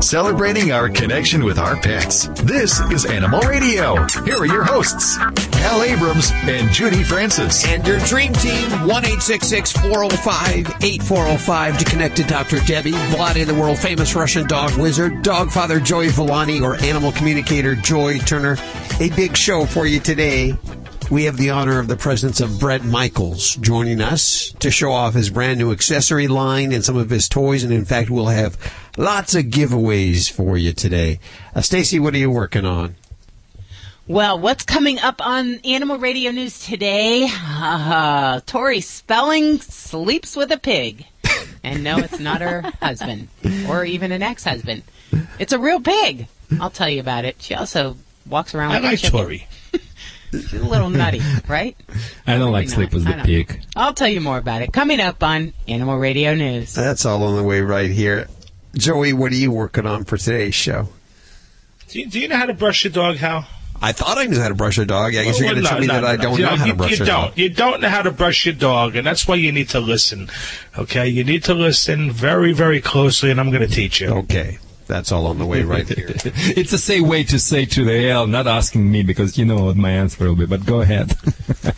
Celebrating our connection with our pets. This is Animal Radio. Here are your hosts, Hal Abrams and Judy Francis. And your dream team, 1 405 8405 to connect to Dr. Debbie, Vladi, the world famous Russian dog wizard, dog father Joey Villani, or animal communicator Joy Turner. A big show for you today we have the honor of the presence of Bret Michaels joining us to show off his brand new accessory line and some of his toys. And in fact, we'll have lots of giveaways for you today. Uh, Stacy, what are you working on? Well, what's coming up on Animal Radio News today? Uh, Tori Spelling sleeps with a pig. And no, it's not her husband or even an ex-husband. It's a real pig. I'll tell you about it. She also walks around I like Tori. She's a little nutty, right? I don't like sleep with the pig. I'll tell you more about it coming up on Animal Radio News. That's all on the way right here. Joey, what are you working on for today's show? Do you, do you know how to brush your dog, Hal? I thought I knew how to brush a dog. I guess well, you're going to no, tell me no, that no, I don't you know, know how you, to brush you a don't. dog. You don't know how to brush your dog, and that's why you need to listen. Okay, you need to listen very, very closely, and I'm going to teach you. Okay. That's all on the way right here. it's a safe way to say to the L, not asking me because you know what my answer will be, but go ahead.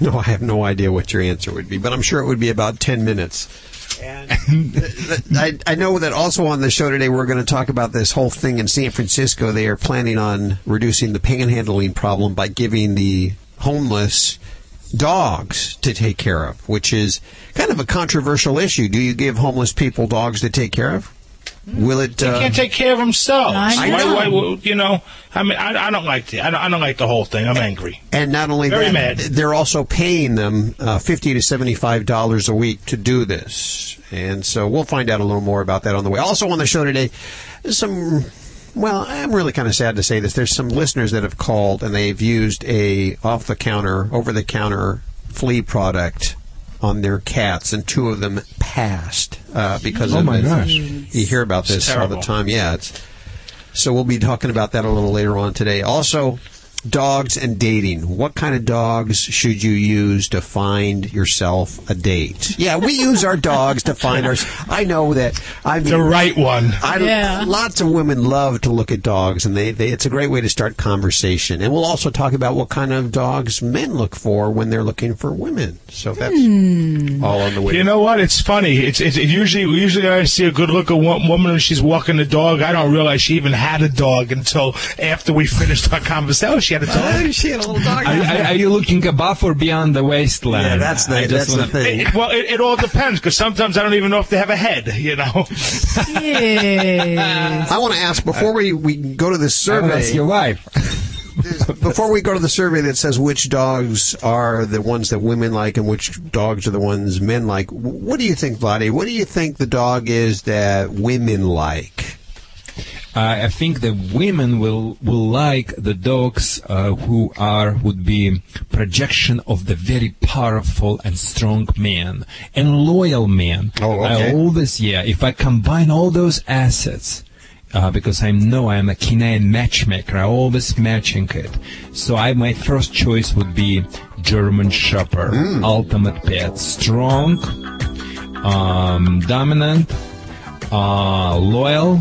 no, I have no idea what your answer would be, but I'm sure it would be about 10 minutes. And I, I know that also on the show today we're going to talk about this whole thing in San Francisco. They are planning on reducing the panhandling problem by giving the homeless dogs to take care of, which is kind of a controversial issue. Do you give homeless people dogs to take care of? Will it? They can't uh, take care of themselves. I know. Why, why, you know, I mean, I, I don't like the, I don't, I don't, like the whole thing. I'm angry. And not only Very that, mad. they're also paying them uh, fifty to seventy-five dollars a week to do this. And so we'll find out a little more about that on the way. Also on the show today, some. Well, I'm really kind of sad to say this. There's some listeners that have called and they've used a off-the-counter, over-the-counter flea product on their cats, and two of them passed uh, because oh of my it. gosh. You hear about this all the time. Yeah, it's, so we'll be talking about that a little later on today. Also, dogs and dating. What kind of dogs should you use to find yourself a date? Yeah, we use our dogs to find our. I know that. I mean, the right one. I, yeah. Lots of women love to look at dogs, and they, they it's a great way to start conversation. And we'll also talk about what kind of dogs men look for when they're looking for women. So that's hmm. all on the way. You know what? It's funny. It's, it's it usually usually I see a good looking woman and she's walking the dog. I don't realize she even had a dog until after we finished our conversation she had a dog. she had a little dog. Are, are, are, you looking above or beyond the waistline? Yeah, that's the, that's the thing. It, well, it, it all depends because sometimes I don't even know if they have a head. You know. yes. I want to ask before we, we go to this survey. Ask your wife. before we go to the survey that says which dogs are the ones that women like and which dogs are the ones men like, what do you think, Vladi? What do you think the dog is that women like? I think the women will will like the dogs uh, who are would be projection of the very powerful and strong man and loyal man. Oh, okay. I always yeah. If I combine all those assets. Uh, because I know I'm a Canadian matchmaker, I always matching it. So I, my first choice would be German Shepherd, Mm. ultimate pet, strong, um, dominant, uh, loyal,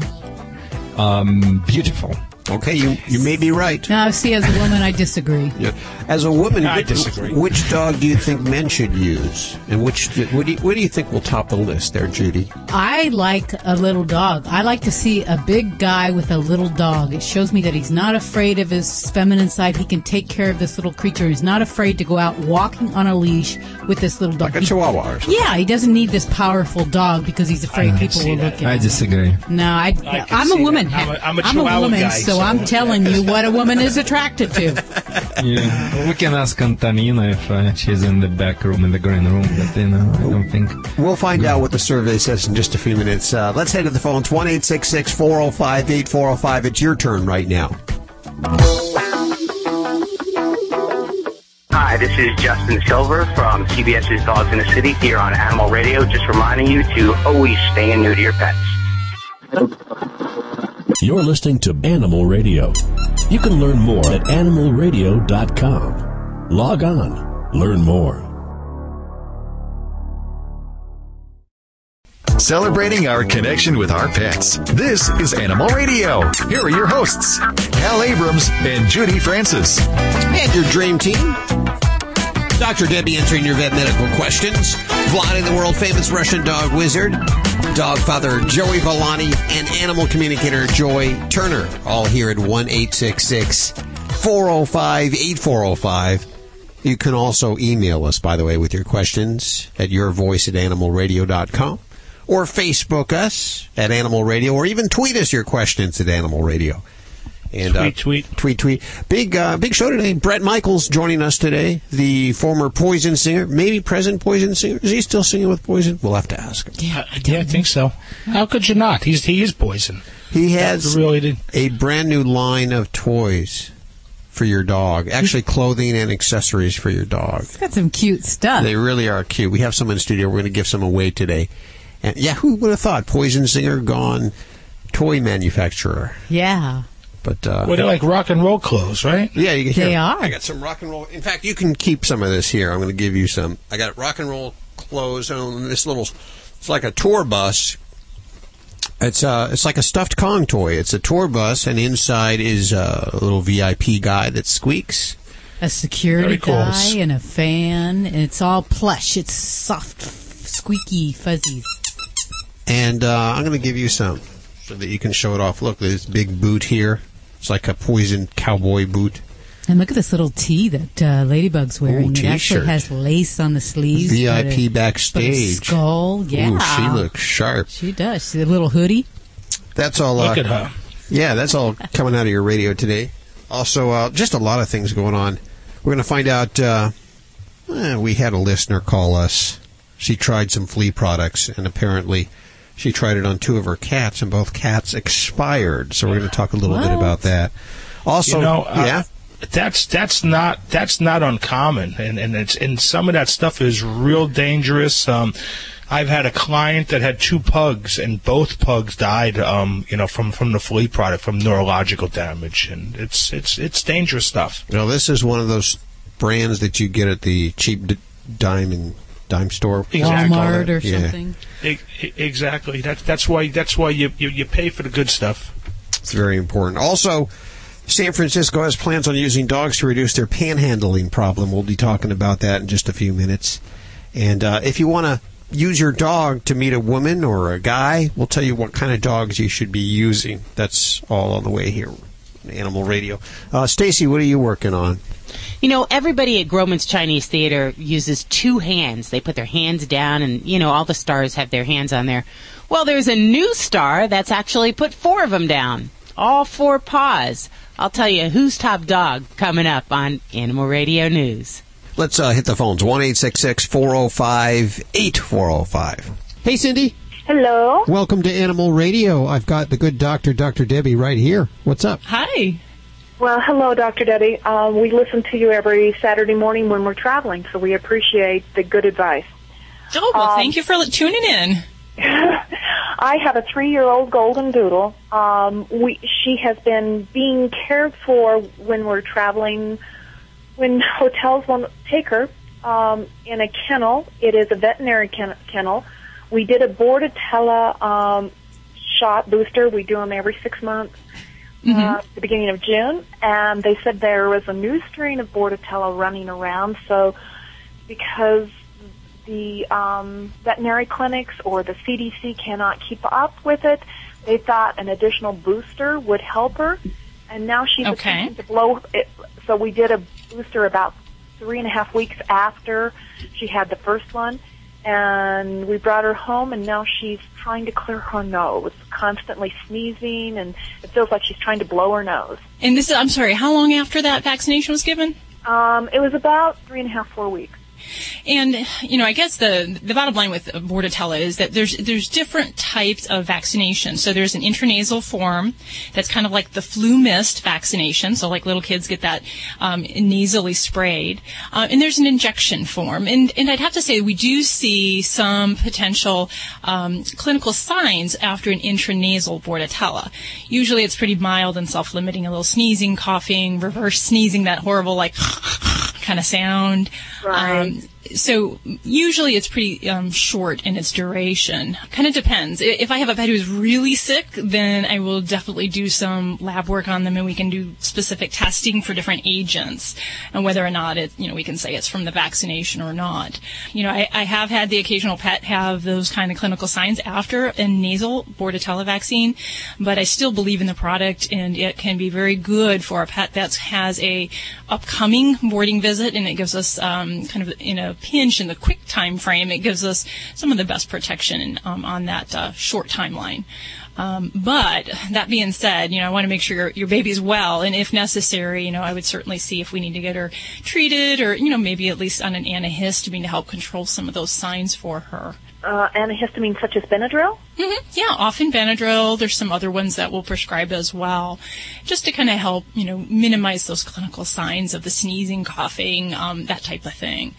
um, beautiful. Okay, you, you may be right. Now, see, as a woman, I disagree. Yeah. As a woman, I which, disagree. which dog do you think men should use? And which what do, you, what do you think will top the list there, Judy? I like a little dog. I like to see a big guy with a little dog. It shows me that he's not afraid of his feminine side. He can take care of this little creature. He's not afraid to go out walking on a leash with this little dog. Like a He- chihuahua or something. yeah, he doesn't need this powerful dog because he's afraid people will that. look at I him. I disagree. No, I, I I'm a woman. that. I'm a- I'm a Chihuahua woman, guy, so, so- I'm telling you what a woman is attracted to. Yeah, we can ask Antonina if uh, she's in the back room, in the green room, but you know, I don't think. We'll find out what the survey says in just a few minutes. Uh, let's head to the phones. One eight six six four zero five eight four zero five. It's your turn right now. Hi, this is Justin Silver from CBS's Dogs in the City here on Animal Radio. Just reminding you to always stay in new to your pets. You're listening to Animal Radio. You can learn more at animalradio.com. Log on, learn more. celebrating our connection with our pets. This is Animal Radio. Here are your hosts, Hal Abrams and Judy Francis. And your dream team. Dr. Debbie answering your vet medical questions. Vlad, the world famous Russian dog wizard. Dog father Joey Villani and animal communicator Joy Turner. All here at 1 405 8405. You can also email us, by the way, with your questions at yourvoice at animalradio.com or Facebook us at Animal Radio or even tweet us your questions at Animal Radio. And Tweet, tweet. tweet, tweet. Big, uh, big show today. Bret Michaels joining us today, the former Poison singer, maybe present Poison singer. Is he still singing with Poison? We'll have to ask him. Yeah, yeah, I think so. How could you not? He's he is poison. He has really did. a brand new line of toys for your dog. Actually, clothing and accessories for your dog. Got some cute stuff. They really are cute. We have some in the studio. We're going to give some away today. And yeah, who would have thought? Poison singer gone toy manufacturer. yeah. But uh, Well, they're like rock and roll clothes, right? Yeah, you can They here, are. I got some rock and roll. In fact, you can keep some of this here. I'm going to give you some. I got rock and roll clothes on this little. It's like a tour bus. It's uh, it's like a stuffed Kong toy. It's a tour bus, and inside is uh, a little VIP guy that squeaks. A security Very cool. guy and a fan, and it's all plush. It's soft, squeaky fuzzies. And uh, I'm going to give you some so that you can show it off. Look, this big boot here. It's like a poison cowboy boot. And look at this little tee that uh, Ladybug's wearing. it actually t-shirt. has lace on the sleeves. but a- VIP but a backstage. skull. Yeah. Ooh, she looks sharp. She does. See the little hoodie. That's all. Uh, Look at her. Yeah, that's all coming out of your radio today. Also, uh, just a lot of things going on. We're going to find out. Uh, eh, we had a listener call us. She tried some flea products, and apparently, she tried it on two of her cats, and both cats expired. So we're going to talk a little bit about that. Also, you know, uh, yeah, that's that's not that's not uncommon, and and it's and some of that stuff is real dangerous. Um, I've had a client that had two pugs, and both pugs died. Um, you know, from from the flea product, from neurological damage, and it's it's it's dangerous stuff. you know, this is one of those brands that you get at the cheap d- dime and dime store. Exactly. Walmart or Yeah. something. Exactly. That's that's why that's why you, you you pay for the good stuff. It's very important. Also, San Francisco has plans on using dogs to reduce their panhandling problem. We'll be talking about that in just a few minutes. And uh, if you want to use your dog to meet a woman or a guy, we'll tell you what kind of dogs you should be using. That's all on the way here. On Animal Radio. Uh, Stacy, what are you working on? You know, everybody at Grauman's Chinese Theater uses two hands. They put their hands down, and, you know, all the stars have their hands on there. Well, there's a new star that's actually put four of them down. All four paws. I'll tell you who's top dog coming up on Animal Radio News. Let's uh, hit the phones. 1 405 8405. Hey, Cindy. Hello. Welcome to Animal Radio. I've got the good doctor, Dr. Debbie, right here. What's up? Hi. Well, hello, Dr. Debbie. Um, we listen to you every Saturday morning when we're traveling, so we appreciate the good advice. Oh, well, Um, thank you for li- tuning in. I have a three-year-old golden doodle. Um, we, she has been being cared for when we're traveling, when hotels won't take her um, in a kennel. It is a veterinary ken- kennel. We did a Bordetella um, shot booster. We do them every six months. uh, at the beginning of June, and they said there was a new strain of Bordetella running around. So, because the um, veterinary clinics or the CDC cannot keep up with it, they thought an additional booster would help her. And now she's Okay. attempting to blow it. So we did a booster about three and a half weeks after she had the first one. And we brought her home and now she's trying to clear her nose, constantly sneezing and it feels like she's trying to blow her nose. And this is, I'm sorry, how long after that vaccination was given? Um, it was about three and a half, four weeks. And you know, I guess the the bottom line with Bordetella is that there's there's different types of vaccination. So there's an intranasal form that's kind of like the flu mist vaccination. So like little kids get that um, nasally sprayed, uh, and there's an injection form. And and I'd have to say we do see some potential um, clinical signs after an intranasal Bordetella. Usually it's pretty mild and self-limiting, a little sneezing, coughing, reverse sneezing, that horrible like kind of sound. Right. Um, um, so usually it's pretty um, short in its duration. Kind of depends. If I have a pet who's really sick, then I will definitely do some lab work on them, and we can do specific testing for different agents, and whether or not it, you know, we can say it's from the vaccination or not. You know, I, I have had the occasional pet have those kind of clinical signs after a nasal Bordetella vaccine, but I still believe in the product, and it can be very good for a pet that has a upcoming boarding visit, and it gives us um, kind of in pinch in the quick time frame, it gives us some of the best protection um, on that uh, short timeline. Um, but that being said, you know, I want to make sure your, your baby's well, and if necessary, you know, I would certainly see if we need to get her treated, or you know, maybe at least on an antihistamine to help control some of those signs for her. Uh, antihistamine such as Benadryl? Hmm Yeah, often Benadryl. There's some other ones that we'll prescribe as well, just to kind of help, you know, minimize those clinical signs of the sneezing, coughing, um, that type of thing.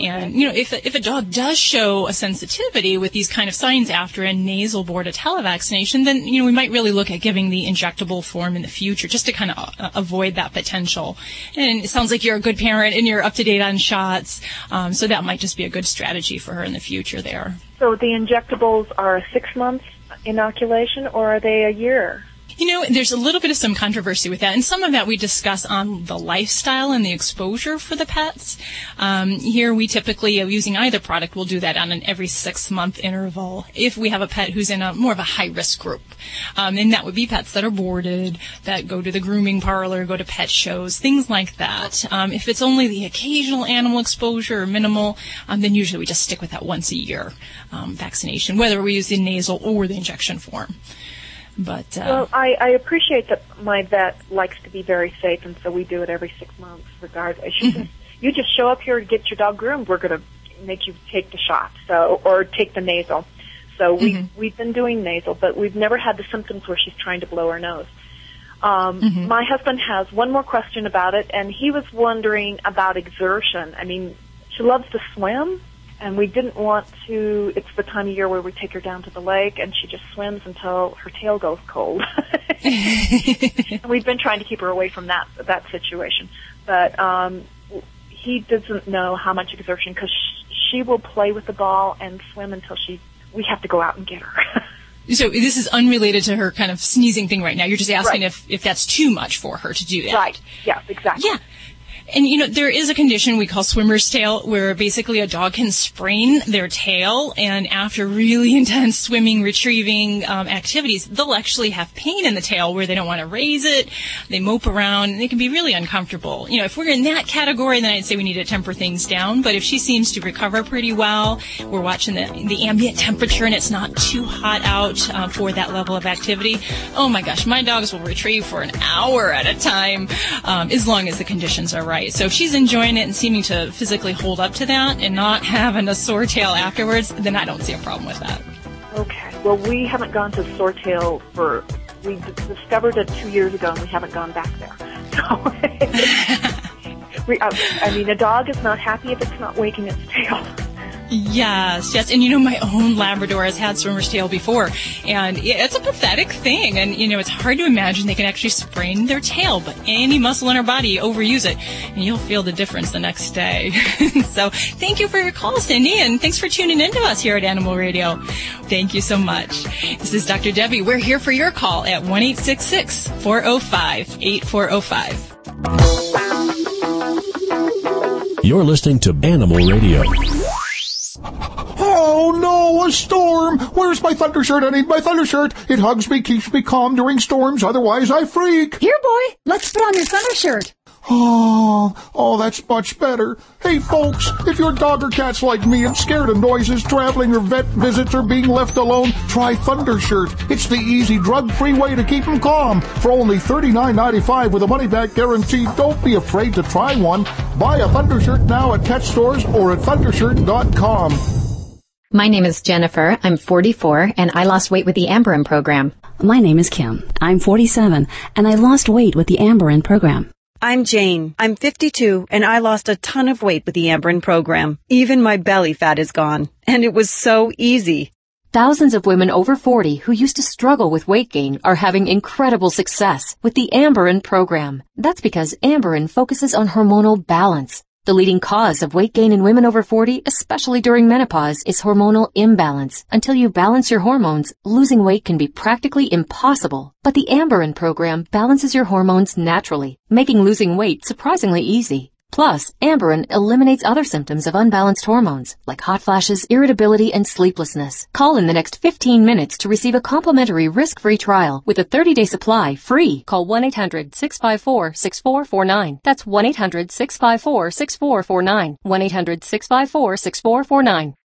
And you know, if a, if a dog does show a sensitivity with these kind of signs after a nasal Bordetella vaccination, then you know we might really look at giving the injectable form in the future, just to kind of uh, avoid that potential. And it sounds like you're a good parent and you're up to date on shots, um, so that might just be a good strategy for her in the future there. So the injectables are a six month inoculation or are they a year? You know, there's a little bit of some controversy with that, and some of that we discuss on the lifestyle and the exposure for the pets. Um, here, we typically, uh, using either product, we'll do that on an every six month interval if we have a pet who's in a more of a high risk group. Um, and that would be pets that are boarded, that go to the grooming parlor, go to pet shows, things like that. Um, if it's only the occasional animal exposure or minimal, um, then usually we just stick with that once a year um, vaccination, whether we use the nasal or the injection form. But uh, Well, I, I appreciate that my vet likes to be very safe, and so we do it every six months. Regardless, you just you just show up here to get your dog groomed. We're going to make you take the shot, so or take the nasal. So we we've been doing nasal, but we've never had the symptoms where she's trying to blow her nose. Um, My husband has one more question about it, and he was wondering about exertion. I mean, she loves to swim, and we didn't want to. It's the time of year where we take her down to the lake, and she just swims until her tail goes cold. and we've been trying to keep her away from that that situation, but um, he doesn't know how much exertion because sh- she will play with the ball and swim until she. We have to go out and get her. So this is unrelated to her kind of sneezing thing right now. You're just asking Right. if, if that's too much for her to do that. right? Yes, exactly. Yeah. And you know, there is a condition we call swimmer's tail where basically a dog can sprain their tail and after really intense swimming, retrieving um, activities, they'll actually have pain in the tail where they don't want to raise it. They mope around and it can be really uncomfortable. You know, if we're in that category, then I'd say we need to temper things down. But if she seems to recover pretty well, we're watching the, the ambient temperature and it's not too hot out uh, for that level of activity. Oh my gosh, my dogs will retrieve for an hour at a time um, as long as the conditions are right. So if she's enjoying it and seeming to physically hold up to that and not having a sore tail afterwards, then I don't see a problem with that. Okay. Well, we haven't gone to sore tail for. We discovered it two years ago, and we haven't gone back there. So, we, uh, I mean, a dog is not happy if it's not wagging its tail. Yes, yes. And you know, my own Labrador has had swimmer's tail before, and it's a pathetic thing. And you know, it's hard to imagine they can actually sprain their tail, but any muscle in our body, overuse it, and you'll feel the difference the next day. so thank you for your call, Cindy, and thanks for tuning in to us here at Animal Radio. Thank you so much. This is Dr. Debbie. We're here for your call at 1-866-405-8405. You're listening to Animal Radio. Oh no, a storm! Where's my thunder shirt? I need my thunder shirt. It hugs me, keeps me calm during storms, otherwise I freak. Here, boy, let's put on your thunder shirt. Oh, oh, that's much better. Hey folks, if your dog or cat's like me and scared of noises, traveling or vet visits or being left alone, try Thunder Shirt. It's the easy drug-free way to keep them calm. For only $39.95 with a money-back guarantee, don't be afraid to try one. Buy a Thunder Shirt now at pet stores or at thundershirt.com. My name is Jennifer. I'm 44 and I lost weight with the Amberen program. My name is Kim. I'm 47 and I lost weight with the Amberen program. I'm Jane. I'm 52 and I lost a ton of weight with the Amberen program. Even my belly fat is gone. And it was so easy. Thousands of women over 40 who used to struggle with weight gain are having incredible success with the Amberen program. That's because Amberen focuses on hormonal balance. The leading cause of weight gain in women over 40, especially during menopause, is hormonal imbalance. Until you balance your hormones, losing weight can be practically impossible. But the Amberen program balances your hormones naturally, making losing weight surprisingly easy. Plus, Amberen eliminates other symptoms of unbalanced hormones, like hot flashes, irritability, and sleeplessness. Call in the next 15 minutes to receive a complimentary risk-free trial with a 30-day supply free. Call 1-800-654-6449. That's 1-800-654-6449. 1-800-654-6449.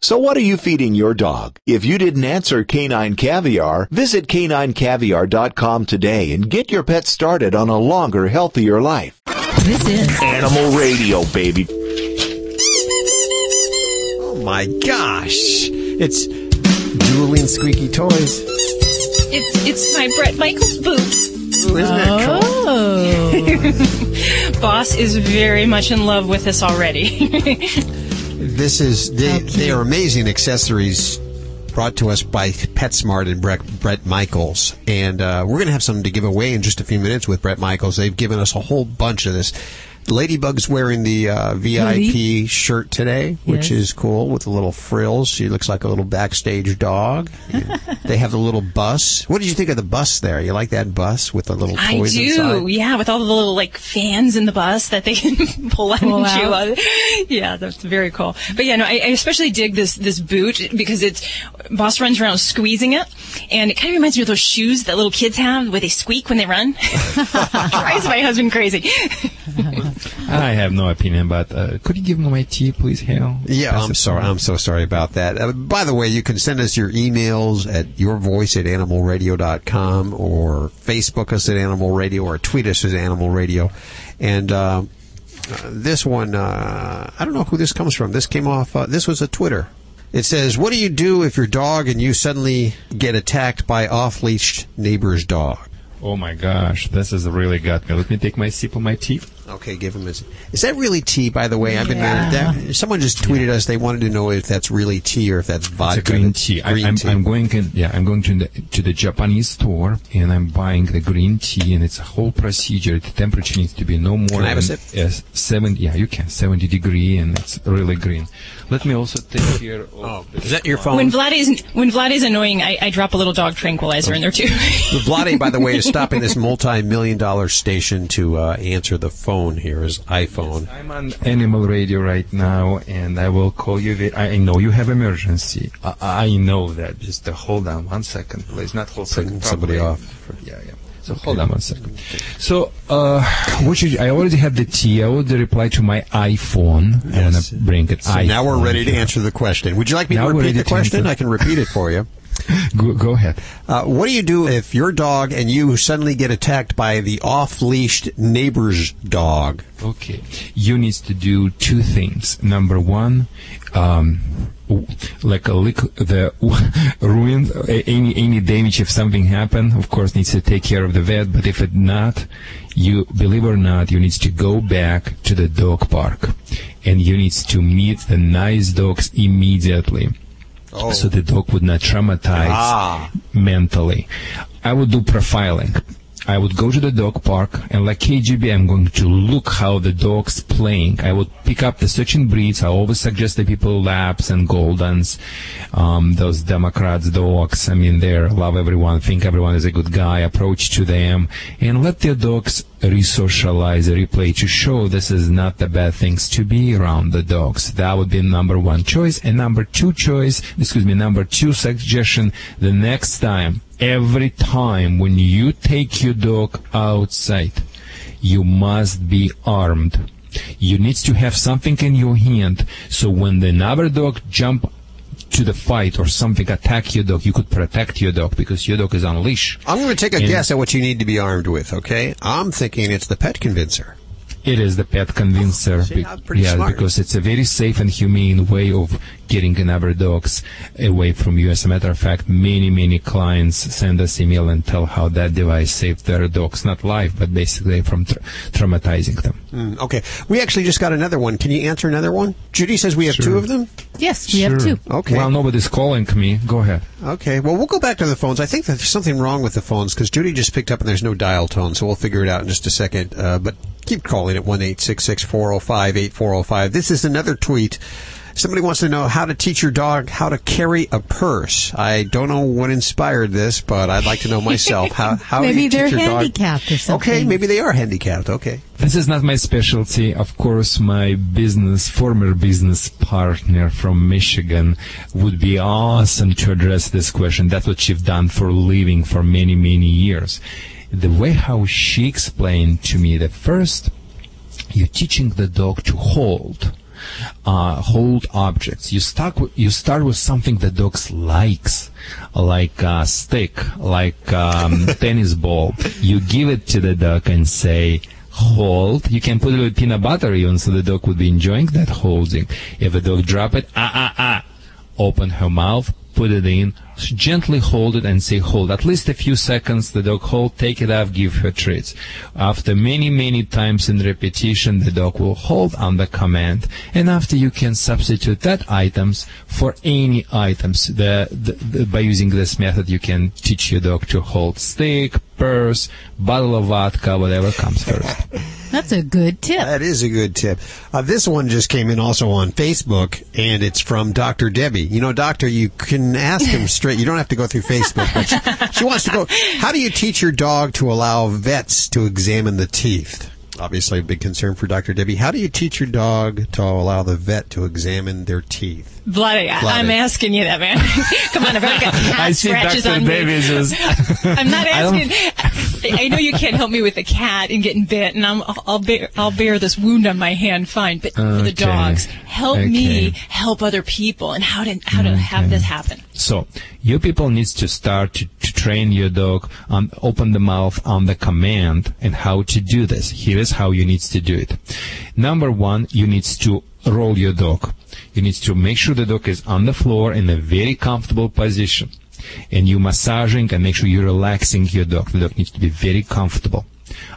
So what are you feeding your dog? If you didn't answer Canine Caviar, visit caninecaviar.com today and get your pet started on a longer, healthier life. This is Animal Radio, baby. Oh my gosh. It's dueling squeaky toys. It's it's my Bret Michaels boots. Ooh, isn't that cool? Oh. Boss is very much in love with this already. This is they, they are amazing accessories brought to us by PetSmart and Bret, Bret Michaels, and uh, we're going to have something to give away in just a few minutes with Bret Michaels. They've given us a whole bunch of this. Ladybug's wearing the uh, VIP shirt today, which Yes. is cool with the little frills. She looks like a little backstage dog. They have the little bus. What did you think of the bus there? You like that bus with the little I toys do, inside? yeah, with all the little like fans in the bus that they can pull out Pull and chew out. on. Yeah, that's very cool. But yeah, no, I, I especially dig this this boot because it's Boss runs around squeezing it, and it kind of reminds me of those shoes that little kids have where they squeak when they run. Drives my husband crazy. I have no opinion, but uh, could you give me my tea, please, Hal? Yeah, Pass I'm sorry. I'm so sorry about that. Uh, by the way, you can send us your emails at yourvoice at animalradio.com or Facebook us at Animal Radio or tweet us at Animal Radio. And uh, this one, uh, I don't know who this comes from. This came off, uh, this was a Twitter. It says, What do you do if your dog and you suddenly get attacked by off leashed neighbor's dog? Oh my gosh, this is really got me. Let me take my sip of my tea. Okay, give him his. Is that really tea, by the way? I've been Yeah. that, someone just tweeted us. They wanted to know if that's really tea or if that's vodka. It's a green tea. I, Green I'm, tea. I'm going in, yeah, I'm going to the, to the Japanese store and I'm buying the green tea and it's a whole procedure. The temperature needs to be no more Can I have a than sip? uh, seven. Yeah, you can. 70 degree and it's really green. Let me also take care of. Oh, is that your phone? when Vlad is when Vlad is annoying, I, I drop a little dog tranquilizer in there too. Vlade, by the way, is stopping this multi-million dollar station to uh, answer the phone here, his iPhone. I'm on Animal Radio right now, and I will call you. ve- I I know you have emergency. I, I know that. Just uh, hold on one second, please. Not hold second. somebody probably- off. Yeah, yeah. So hold on one second. So, uh, what should I already have the T. I already reply to my iPhone. I want to bring it. So now we're ready to answer the question. Would you like me Now to repeat the question? answer. I can repeat it for you. Go, go ahead. Uh, what do you do if your dog and you suddenly get attacked by the off-leashed neighbor's dog? Okay, you need to do two things. Number one, um, like a lick the ruin any any damage if something happened. Of course, needs to take care of the vet. But if it not, you believe or not, you need to go back to the dog park, and you need to meet the nice dogs immediately. So the dog would not traumatize Ah. mentally. I would do profiling. I would go to the dog park and like KGB, I'm going to look how the dog's playing. I would pick up the certain breeds. I always suggest the people Labs and Goldens, um, those Democrats dogs. I mean, they're love everyone, think everyone is a good guy, approach to them and let their dogs re-socialize, replay to show this is not the bad things to be around the dogs. That would be number one choice. And number two choice, excuse me, number two suggestion, the next time, every time when you take your dog outside, you must be armed. You need to have something in your hand so when the another dog jump to the fight or something attack your dog, you could protect your dog because your dog is on leash. I'm going to take a And- guess at what you need to be armed with, okay? I'm thinking it's the pet convincer. It is the pet convincer. See, I'm pretty yeah, smart. because it's a very safe and humane way of getting another dogs away from you. As a matter of fact, many, many clients send us email and tell how that device saved their dogs, not life, but basically from tra- traumatizing them. Mm, okay. We actually just got another one. Can you answer another one? Judy says we have two of them. Yes, we have two. Okay. Well, nobody's calling me. Go ahead. Okay. Well, we'll go back to the phones. I think that there's something wrong with the phones because Judy just picked up and there's no dial tone, so we'll figure it out in just a second. Uh, but keep calling at one eight six six four zero five eight four zero five. This is another tweet. Somebody wants to know how to teach your dog how to carry a purse. I don't know what inspired this, but I'd like to know myself. How how do Maybe you they're teach your dog? handicapped or something. Okay, maybe they are handicapped. Okay. This is not my specialty. Of course, my business, former business partner from Michigan would be awesome to address this question. That's what she's done for a living for many, many years. The way how she explained to me that first, you're teaching the dog to hold. Uh, hold objects. You start with, you start with something the dog likes, like a stick, like um, tennis ball. You give it to the dog and say, hold. You can put it with peanut butter even, so the dog would be enjoying that holding. If the dog drop it, ah ah ah, open her mouth, put it in, gently hold it and say hold. At least a few seconds, the dog hold, take it off, give her treats. After many, many times in repetition, the dog will hold on the command. And after you can substitute that items for any items. The, the, the, by using this method, you can teach your dog to hold stick, purse, bottle of vodka, whatever comes first. That's a good tip. That is a good tip. Uh, this one just came in also on Facebook, and it's from Dr. Debbie. You know, Doctor, you can ask him straight. You don't have to go through Facebook. But she, she wants to go. How do you teach your dog to allow vets to examine the teeth? Obviously, a big concern for Dr. Debbie. How do you teach your dog to allow the vet to examine their teeth? Bloody, I- Bloody. I'm asking you that, man. Come on, I've got cat I see scratches on Davies me. is. I'm not asking. I know you can't help me with the cat and getting bit, and I'm, I'll bear I'll bear this wound on my hand fine. But for the dogs, help me help other people and how to how to have this happen. So, you people needs to start to, to train your dog on open the mouth on the command and how to do this. Here is how you needs to do it. Number one, you needs to roll your dog. You need to make sure the dog is on the floor in a very comfortable position. And you massaging and make sure you're relaxing your dog. The dog needs to be very comfortable.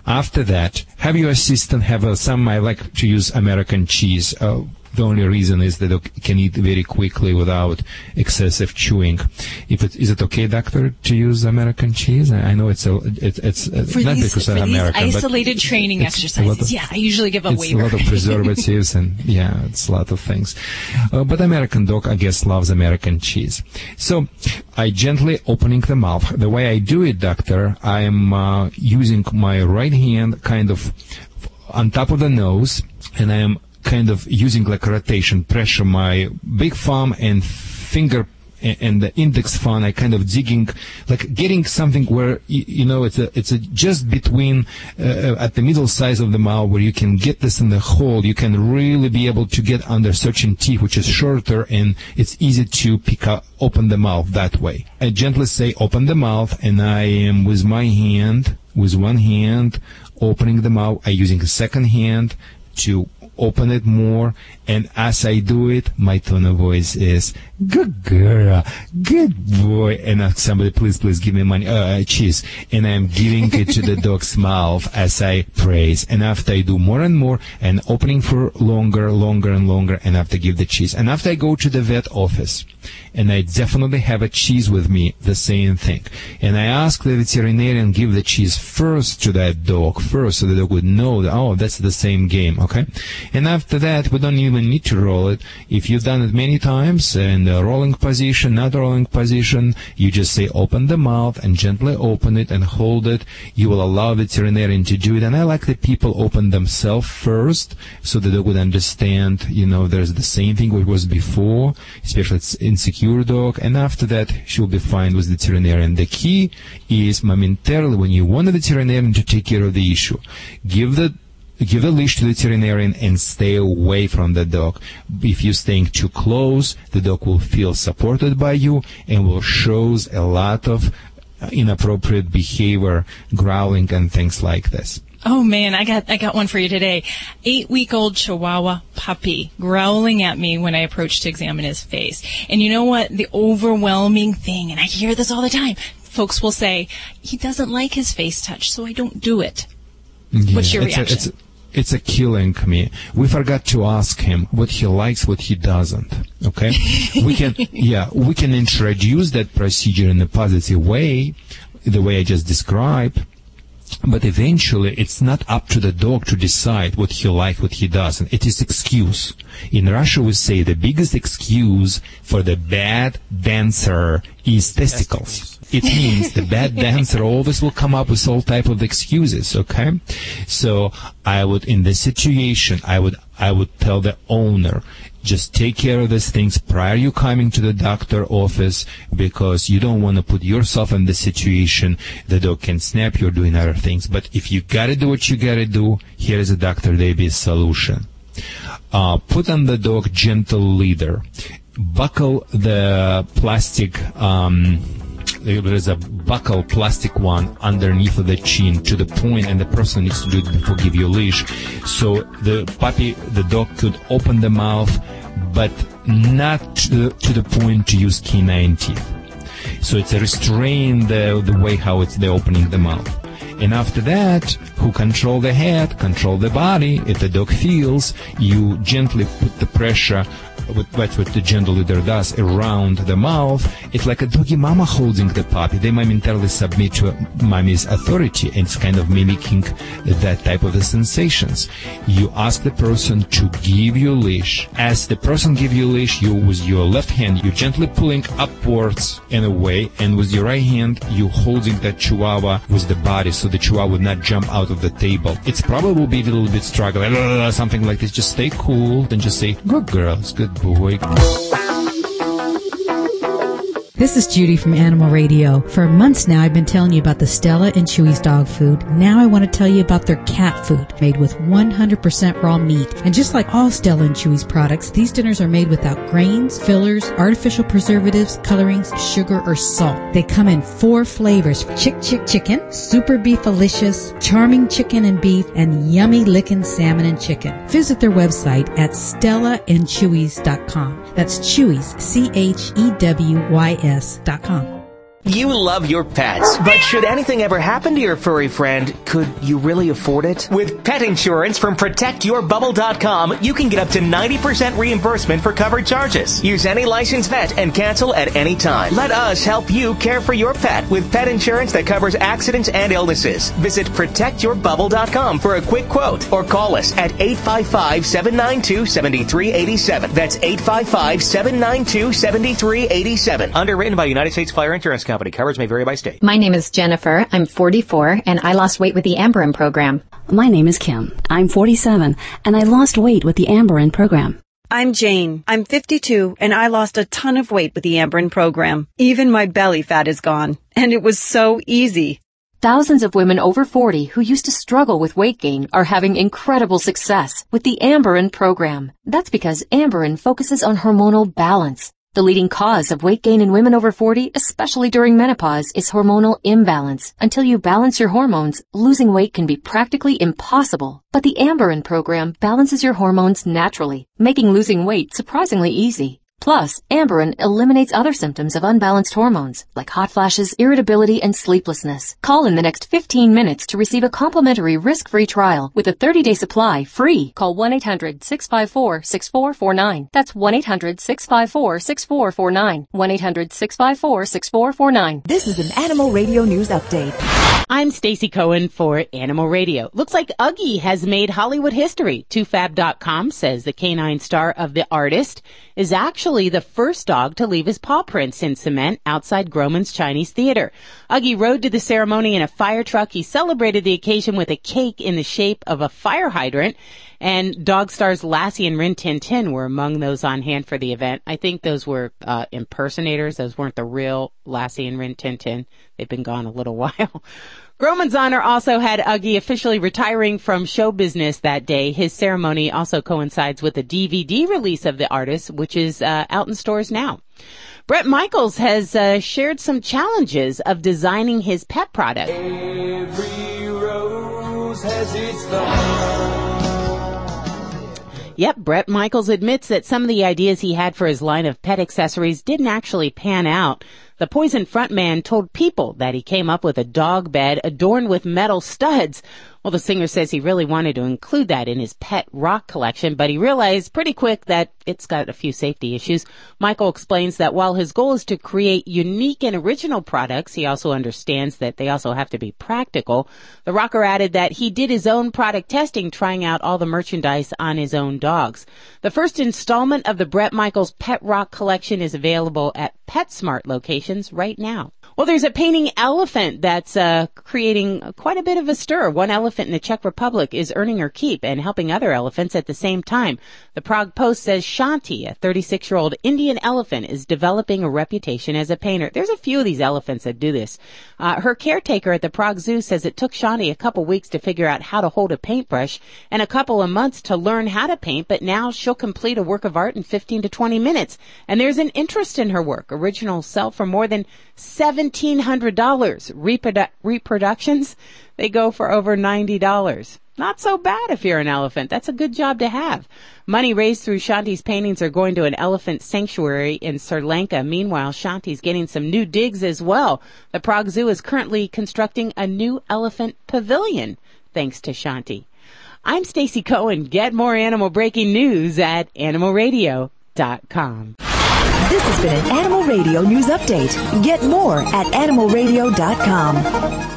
After that, have your assistant have a, some, I like to use American cheese. Uh, the only reason is that it can eat very quickly without excessive chewing. If it, is it okay, doctor, to use American cheese? I know it's a, it, it's uh, not these, because for I'm these American, but isolated training exercises, of- yeah, I usually give a it's waiver. a lot of preservatives and yeah, it's a lot of things. Uh, but American dog, I guess, loves American cheese. So I gently opening the mouth. The way I do it, doctor, I am uh, using my right hand kind of on top of the nose, and I am kind of using like rotation pressure my big thumb and finger and the index thumb I kind of digging like getting something where you, you know it's a it's a just between uh, at the middle size of the mouth where you can get this in the hole. You can really be able to get under certain teeth which is shorter and it's easy to pick up open the mouth that way. I gently say open the mouth and I am with my hand with one hand opening the mouth. I using a second hand to open it more and as I do it my tone of voice is good girl. Good boy. And uh, somebody please please give me money. Uh, cheese. And I'm giving it to the dog's mouth as I praise. And after I do more and more and opening for longer longer and longer and after give the cheese. And after I go to the vet office and I definitely have a cheese with me the same thing. And I ask the veterinarian give the cheese first to that dog first so the dog would know that oh that's the same game okay? And after that we don't even need to roll it. If you've done it many times in the rolling position not rolling position. You just say open the mouth and gently open it and hold it. You will allow the veterinarian to do it. And I like that people open themselves first so the dog would understand you know there's the same thing what was before especially it's insecure dog. And after that she'll be fine with the veterinarian. The key is momentarily when you want the veterinarian to take care of the issue give the give a leash to the veterinarian and stay away from the dog. If you're staying too close, the dog will feel supported by you and will shows a lot of uh, inappropriate behavior, growling and things like this. Oh man, I got I got one for you today. Eight week old Chihuahua puppy growling at me when I approached to examine his face. And you know what? The overwhelming thing, and I hear this all the time. Folks will say he doesn't like his face touched, so I don't do it. What's your it's reaction? A, it's, a, killing me. We forgot to ask him what he likes, what he doesn't. Okay, we can yeah we can introduce that procedure in a positive way, the way I just described. But eventually, it's not up to the dog to decide what he likes, what he doesn't. It is excuse. In Russia, we say the biggest excuse for the bad dancer is testicles. It means the bad dancer always will come up with all type of excuses. Okay, so I would, in this situation, I would, I would tell the owner, just take care of these things prior you coming to the doctor office because you don't want to put yourself in this situation. The dog can snap. You're doing other things. But if you gotta do what you gotta do, here is a Dr. Davies solution. Uh, put on the dog gentle leader. Buckle the plastic, um, there is a buckle plastic one underneath the chin to the point and the person needs to do it before give you a leash. So the puppy the dog could open the mouth but not to the, to the point to use canine teeth. So it's a restrain the, the way how it's the opening the mouth. And after that, who control the head, control the body. If the dog feels, you gently put the pressure that's what the gentle leader does around the mouth. It's like a doggy mama holding the puppy. They momentarily submit to mommy's authority and it's kind of mimicking that type of sensations. You ask the person to give you leash. As the person give you leash, you with your left hand, you gently pulling upwards and away and with your right hand, you holding that chihuahua with the body so the chihuahua would not jump out of the table. It's probably be a little bit struggling, something like this. Just stay cool, then just say, good girls, good boy. This is Judy from Animal Radio. For months now, I've been telling you about the Stella and Chewy's dog food. Now I want to tell you about their cat food, made with 100% raw meat. And just like all Stella and Chewy's products, these dinners are made without grains, fillers, artificial preservatives, colorings, sugar, or salt. They come in four flavors: Chick Chick Chicken, Super Beefalicious, Charming Chicken and Beef, and Yummy Lickin' Salmon and Chicken. Visit their website at StellaandChewy's.com. That's Chewy's, C-H-E-W-Y-S dot com. You love your pets, but should anything ever happen to your furry friend, could you really afford it? With pet insurance from ProtectYourBubble.com, you can get up to 90% reimbursement for covered charges. Use any licensed vet and cancel at any time. Let us help you care for your pet with pet insurance that covers accidents and illnesses. Visit ProtectYourBubble.com for a quick quote or call us at 855-792-7387. That's 855-792-7387. Underwritten by United States Fire Insurance Company. Coverage may vary by state. My name is Jennifer. I'm 44 and I lost weight with the Amberen program. My name is Kim. I'm 47 and I lost weight with the Amberen program. I'm Jane. I'm 52 and I lost a ton of weight with the Amberen program. Even my belly fat is gone. And it was so easy. Thousands of women over 40 who used to struggle with weight gain are having incredible success with the Amberen program. That's because Amberen focuses on hormonal balance. The leading cause of weight gain in women over 40, especially during menopause, is hormonal imbalance. Until you balance your hormones, losing weight can be practically impossible. But the Amberen program balances your hormones naturally, making losing weight surprisingly easy. Plus, Amberen eliminates other symptoms of unbalanced hormones, like hot flashes, irritability, and sleeplessness. Call in the next 15 minutes to receive a complimentary risk-free trial with a 30-day supply free. Call 1-800-654-6449. That's 1-800-654-6449. 1-800-654-6449. This is an Animal Radio News Update. I'm Stacy Cohen for Animal Radio. Looks like Uggie has made Hollywood history. TwoFab.com says the canine star of The Artist is actually the first dog to leave his paw prints in cement outside Grauman's Chinese Theater. Uggie rode to the ceremony in a fire truck. He celebrated the occasion with a cake in the shape of a fire hydrant. And dog stars Lassie and Rin Tin Tin were among those on hand for the event. I think those were uh, impersonators. Those weren't the real Lassie and Rin Tin Tin. They've been gone a little while. Grauman's honor also had Uggie officially retiring from show business that day. His ceremony also coincides with the DVD release of the artist, which is uh, out in stores now. Bret Michaels has uh, shared some challenges of designing his pet product. Yep, Bret Michaels admits that some of the ideas he had for his line of pet accessories didn't actually pan out. The Poison frontman told People that he came up with a dog bed adorned with metal studs. Well, the singer says he really wanted to include that in his pet rock collection, but he realized pretty quick that it's got a few safety issues. Michael explains that while his goal is to create unique and original products, he also understands that they also have to be practical. The rocker added that he did his own product testing, trying out all the merchandise on his own dogs. The first installment of the Bret Michaels Pet Rock collection is available at PetSmart locations right now. Well, there's a painting elephant that's uh, creating quite a bit of a stir. One elephant in the Czech Republic is earning her keep and helping other elephants at the same time. The Prague Post says Shanti, a 36-year-old Indian elephant, is developing a reputation as a painter. There's a few of these elephants that do this. Uh, her caretaker at the Prague Zoo says it took Shanti a couple weeks to figure out how to hold a paintbrush and a couple of months to learn how to paint, but now she'll complete a work of art in 15 to 20 minutes. And there's an interest in her work. Originals sell for more than $1,700. Reprodu- reproductions, they go for over $90. Not so bad if you're an elephant. That's a good job to have. Money raised through Shanti's paintings are going to an elephant sanctuary in Sri Lanka. Meanwhile, Shanti's getting some new digs as well. The Prague Zoo is currently constructing a new elephant pavilion thanks to Shanti. I'm Stacy Cohen. Get more animal breaking news at animalradio.com. This has been an Animal Radio News Update. Get more at animalradio.com.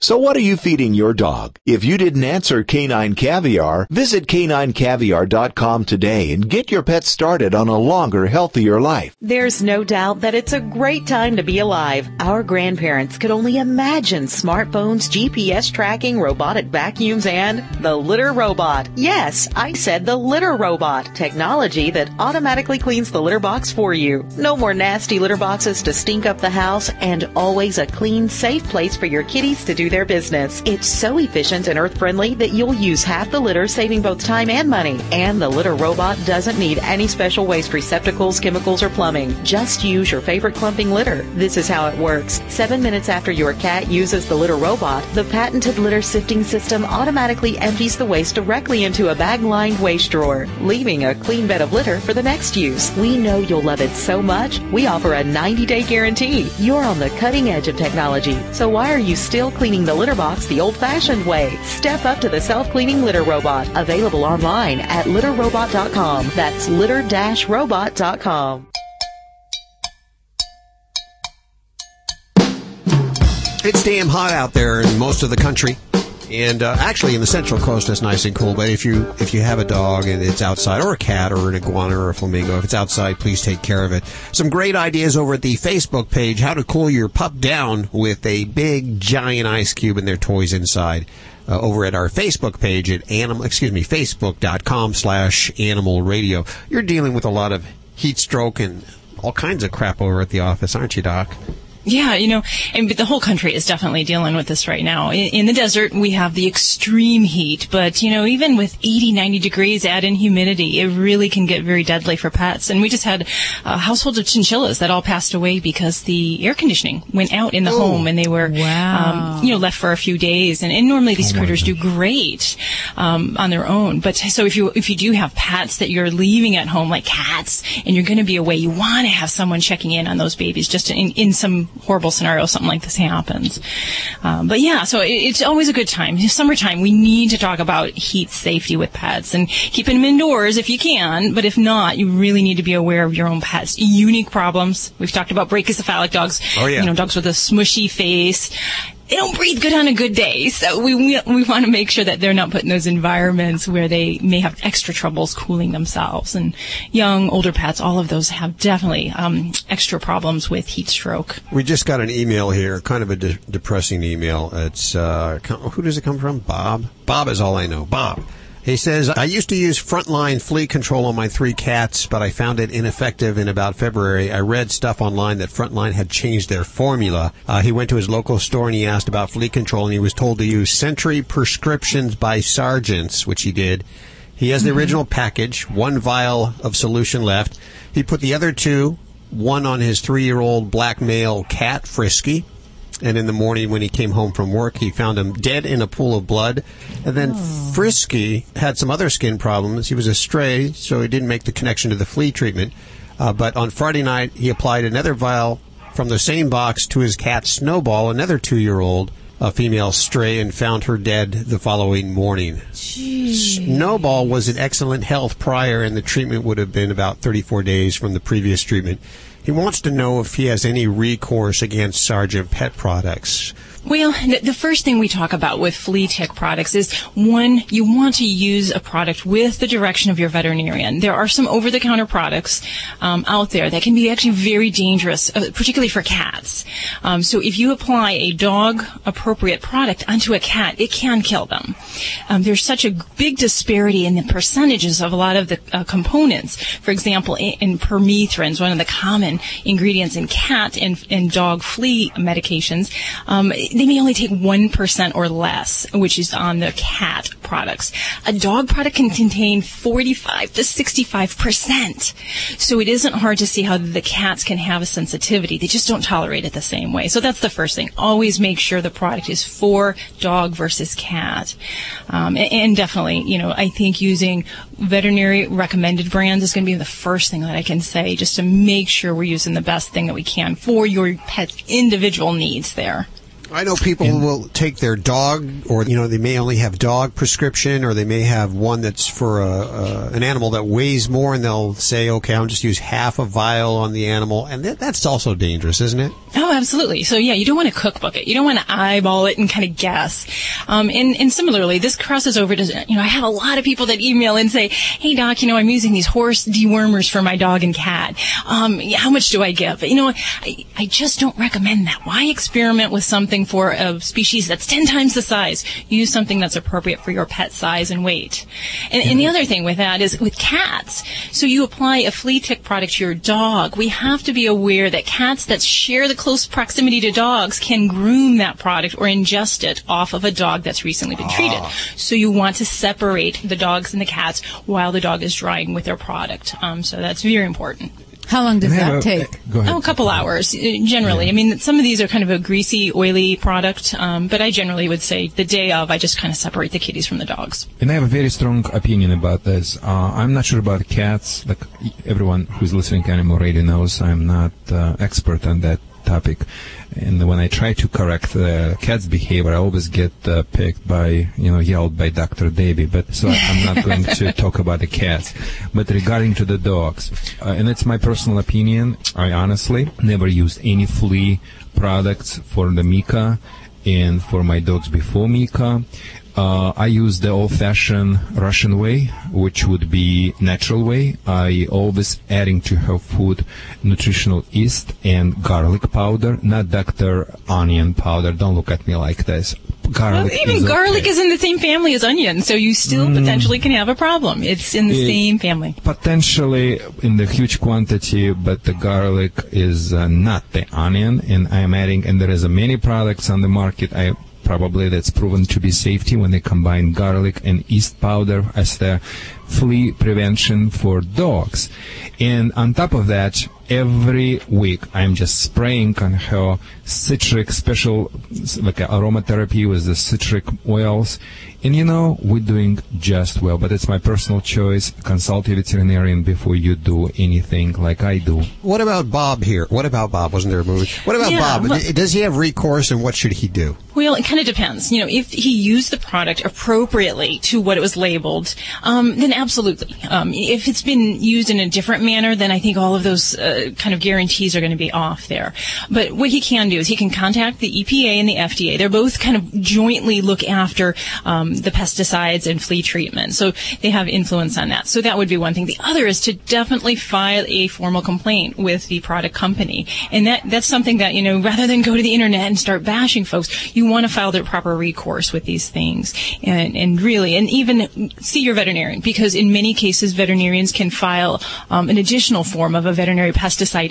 So what are you feeding your dog? If you didn't answer Canine Caviar, visit caninecaviar.com today and get your pet started on a longer, healthier life. There's no doubt that it's a great time to be alive. Our grandparents could only imagine smartphones, GPS tracking, robotic vacuums, and the litter robot. Yes, I said the litter robot. Technology that automatically cleans the litter box for you. No more nasty litter boxes to stink up the house and always a clean, safe place for your kitties to do their business. It's so efficient and earth friendly that you'll use half the litter, saving both time and money. And the litter robot doesn't need any special waste receptacles, chemicals, or plumbing. Just use your favorite clumping litter. This is how it works. Seven minutes after your cat uses the litter robot, the patented litter sifting system automatically empties the waste directly into a bag lined waste drawer, leaving a clean bed of litter for the next use. We know you'll love it so much, we offer a 90 day guarantee. You're on the cutting edge of technology, so why are you still cleaning the litter box the old fashioned way? Step up to the self cleaning litter robot, available online at litterrobot.com. That's litter robot.com. It's damn hot out there in most of the country. And uh, actually, in the Central Coast, it's nice and cool. But if you if you have a dog and it's outside, or a cat, or an iguana, or a flamingo, if it's outside, please take care of it. Some great ideas over at the Facebook page: how to cool your pup down with a big giant ice cube and their toys inside. Uh, over at our Facebook page at animal, excuse me, facebook.com slash animal radio. You're dealing with a lot of heat stroke and all kinds of crap over at the office, aren't you, Doc? Yeah, you know, and but the whole country is definitely dealing with this right now. In, in, the desert, we have the extreme heat, but you know, even with 80, 90 degrees, add in humidity, it really can get very deadly for pets. And we just had uh, households of chinchillas that all passed away because the air conditioning went out in the Oh. home, and they were, Wow. um, you know, left for a few days. And, and normally these critters do great um, on their own. But so if you if you do have pets that you're leaving at home, like cats, and you're going to be away, you want to have someone checking in on those babies, just in in some horrible scenario, something like this happens. Um, but yeah, so it, it's always a good time. Summertime, we need to talk about heat safety with pets and keeping them indoors if you can. But if not, you really need to be aware of your own pets' unique problems. We've talked about brachycephalic dogs. Oh, yeah. You know, dogs with a smushy face. They don't breathe good on a good day, so we we, we want to make sure that they're not put in those environments where they may have extra troubles cooling themselves. And young, older pets, all of those have definitely um, extra problems with heat stroke. We just got an email here, kind of a de- depressing email. It's uh, who does it come from? Bob. Bob is all I know. Bob. He says, I used to use frontline flea control on my three cats, but I found it ineffective in about February. I read stuff online that Frontline had changed their formula. Uh, he went to his local store and he asked about flea control and he was told to use Sentry prescriptions by Sergeant's, which he did. He has the Mhm. original package, one vial of solution left. He put the other two, one on his three-year-old black male cat, Frisky, and in the morning when he came home from work, he found him dead in a pool of blood. And then Frisky had some other skin problems. He was a stray, so he didn't make the connection to the flea treatment. Uh, but on Friday night, he applied another vial from the same box to his cat Snowball, another two-year-old, a female stray, and found her dead the following morning. Snowball was in excellent health prior, and the treatment would have been about 34 days from the previous treatment. He wants to know if he has any recourse against Sergeant Pet Products. Well, the, the first thing we talk about with flea tick products is one, you want to use a product with the direction of your veterinarian. There are some over-the-counter products um, out there that can be actually very dangerous, uh, particularly for cats. Um, so if you apply a dog-appropriate product onto a cat, it can kill them. Um, there's such a big disparity in the percentages of a lot of the uh, components. For example, in, in permethrins, one of the common ingredients in cat and, and dog flea medications, um, they may only take 1% or less, which is on the cat products. A dog product can contain 45 to 65%. So it isn't hard to see how the cats can have a sensitivity. They just don't tolerate it the same way. So that's the first thing. Always make sure the product is for dog versus cat. Um, and, and definitely, you know, I think using veterinary recommended brands is going to be the first thing that I can say just to make sure we're using the best thing that we can for your pet's individual needs there. I know people will take their dog, or you know, they may only have dog prescription, or they may have one that's for a, a, an animal that weighs more, and they'll say, "Okay, I'll just use half a vial on the animal," and that, that's also dangerous, isn't it? Oh, absolutely. So yeah, you don't want to cookbook it. You don't want to eyeball it and kind of guess. Um, and, and similarly, this crosses over to, you know, I have a lot of people that email and say, hey doc, you know, I'm using these horse dewormers for my dog and cat. Um, how much do I give? You know, I, I just don't recommend that. Why experiment with something for a species that's 10 times the size? Use something that's appropriate for your pet size and weight. And, and the other thing with that is with cats. So you apply a flea tick product to your dog. We have to be aware that cats that share the close proximity to dogs can groom that product or ingest it off of a dog that's recently been treated. So you want to separate the dogs and the cats while the dog is drying with their product. Um, so that's very important. How long does that take? Go ahead. Oh, a couple hours, uh, generally. I mean, some of these are kind of a greasy, oily product, um, but I generally would say the day of, I just kind of separate the kitties from the dogs. And I have a very strong opinion about this. Uh, I'm not sure about cats. Like everyone who's listening to Animal Radio knows, I'm not uh, expert on that topic. And when I try to correct the cat's behavior, I always get uh, picked by, you know, yelled by Dr. Debbie. But so I'm not going to talk about the cats. But regarding to the dogs, uh, and it's my personal opinion, I honestly never used any flea products for the Mika and for my dogs before Mika. Uh, I use the old-fashioned Russian way, which would be natural way. I always adding to her food nutritional yeast and garlic powder, not Dr. Onion powder. Don't look at me like this. Garlic Well, even is garlic okay. is in the same family as onion, so you still Mm. potentially can have a problem. It's in the Yeah. same family. potentially in the huge quantity, but the garlic is uh, not the onion, and I am adding. And there is uh, many products on the market. I probably that's proven to be safety when they combine garlic and yeast powder as the flea prevention for dogs. And on top of that, every week I'm just spraying on her citric special, like aromatherapy with the citric oils. And you know, we're doing just well, but it's my personal choice. Consult a veterinarian before you do anything like I do. What about Bob here? What about Bob? Wasn't there a movie? What about Yeah, Bob? well- Does he have recourse, and what should he do? Well, it kind of depends. You know, if he used the product appropriately to what it was labeled, um, then absolutely. Um, if it's been used in a different manner, then I think all of those uh, kind of guarantees are going to be off there. But what he can do is he can contact the EPA and the FDA. They're both kind of jointly look after um, the pesticides and flea treatment, so they have influence on that. So that would be one thing. The other is to definitely file a formal complaint with the product company, and that that's something that you know rather than go to the internet and start bashing folks, you want to file the proper recourse with these things, and and really, and even see your veterinarian because in many cases veterinarians can file um, an additional form of a veterinary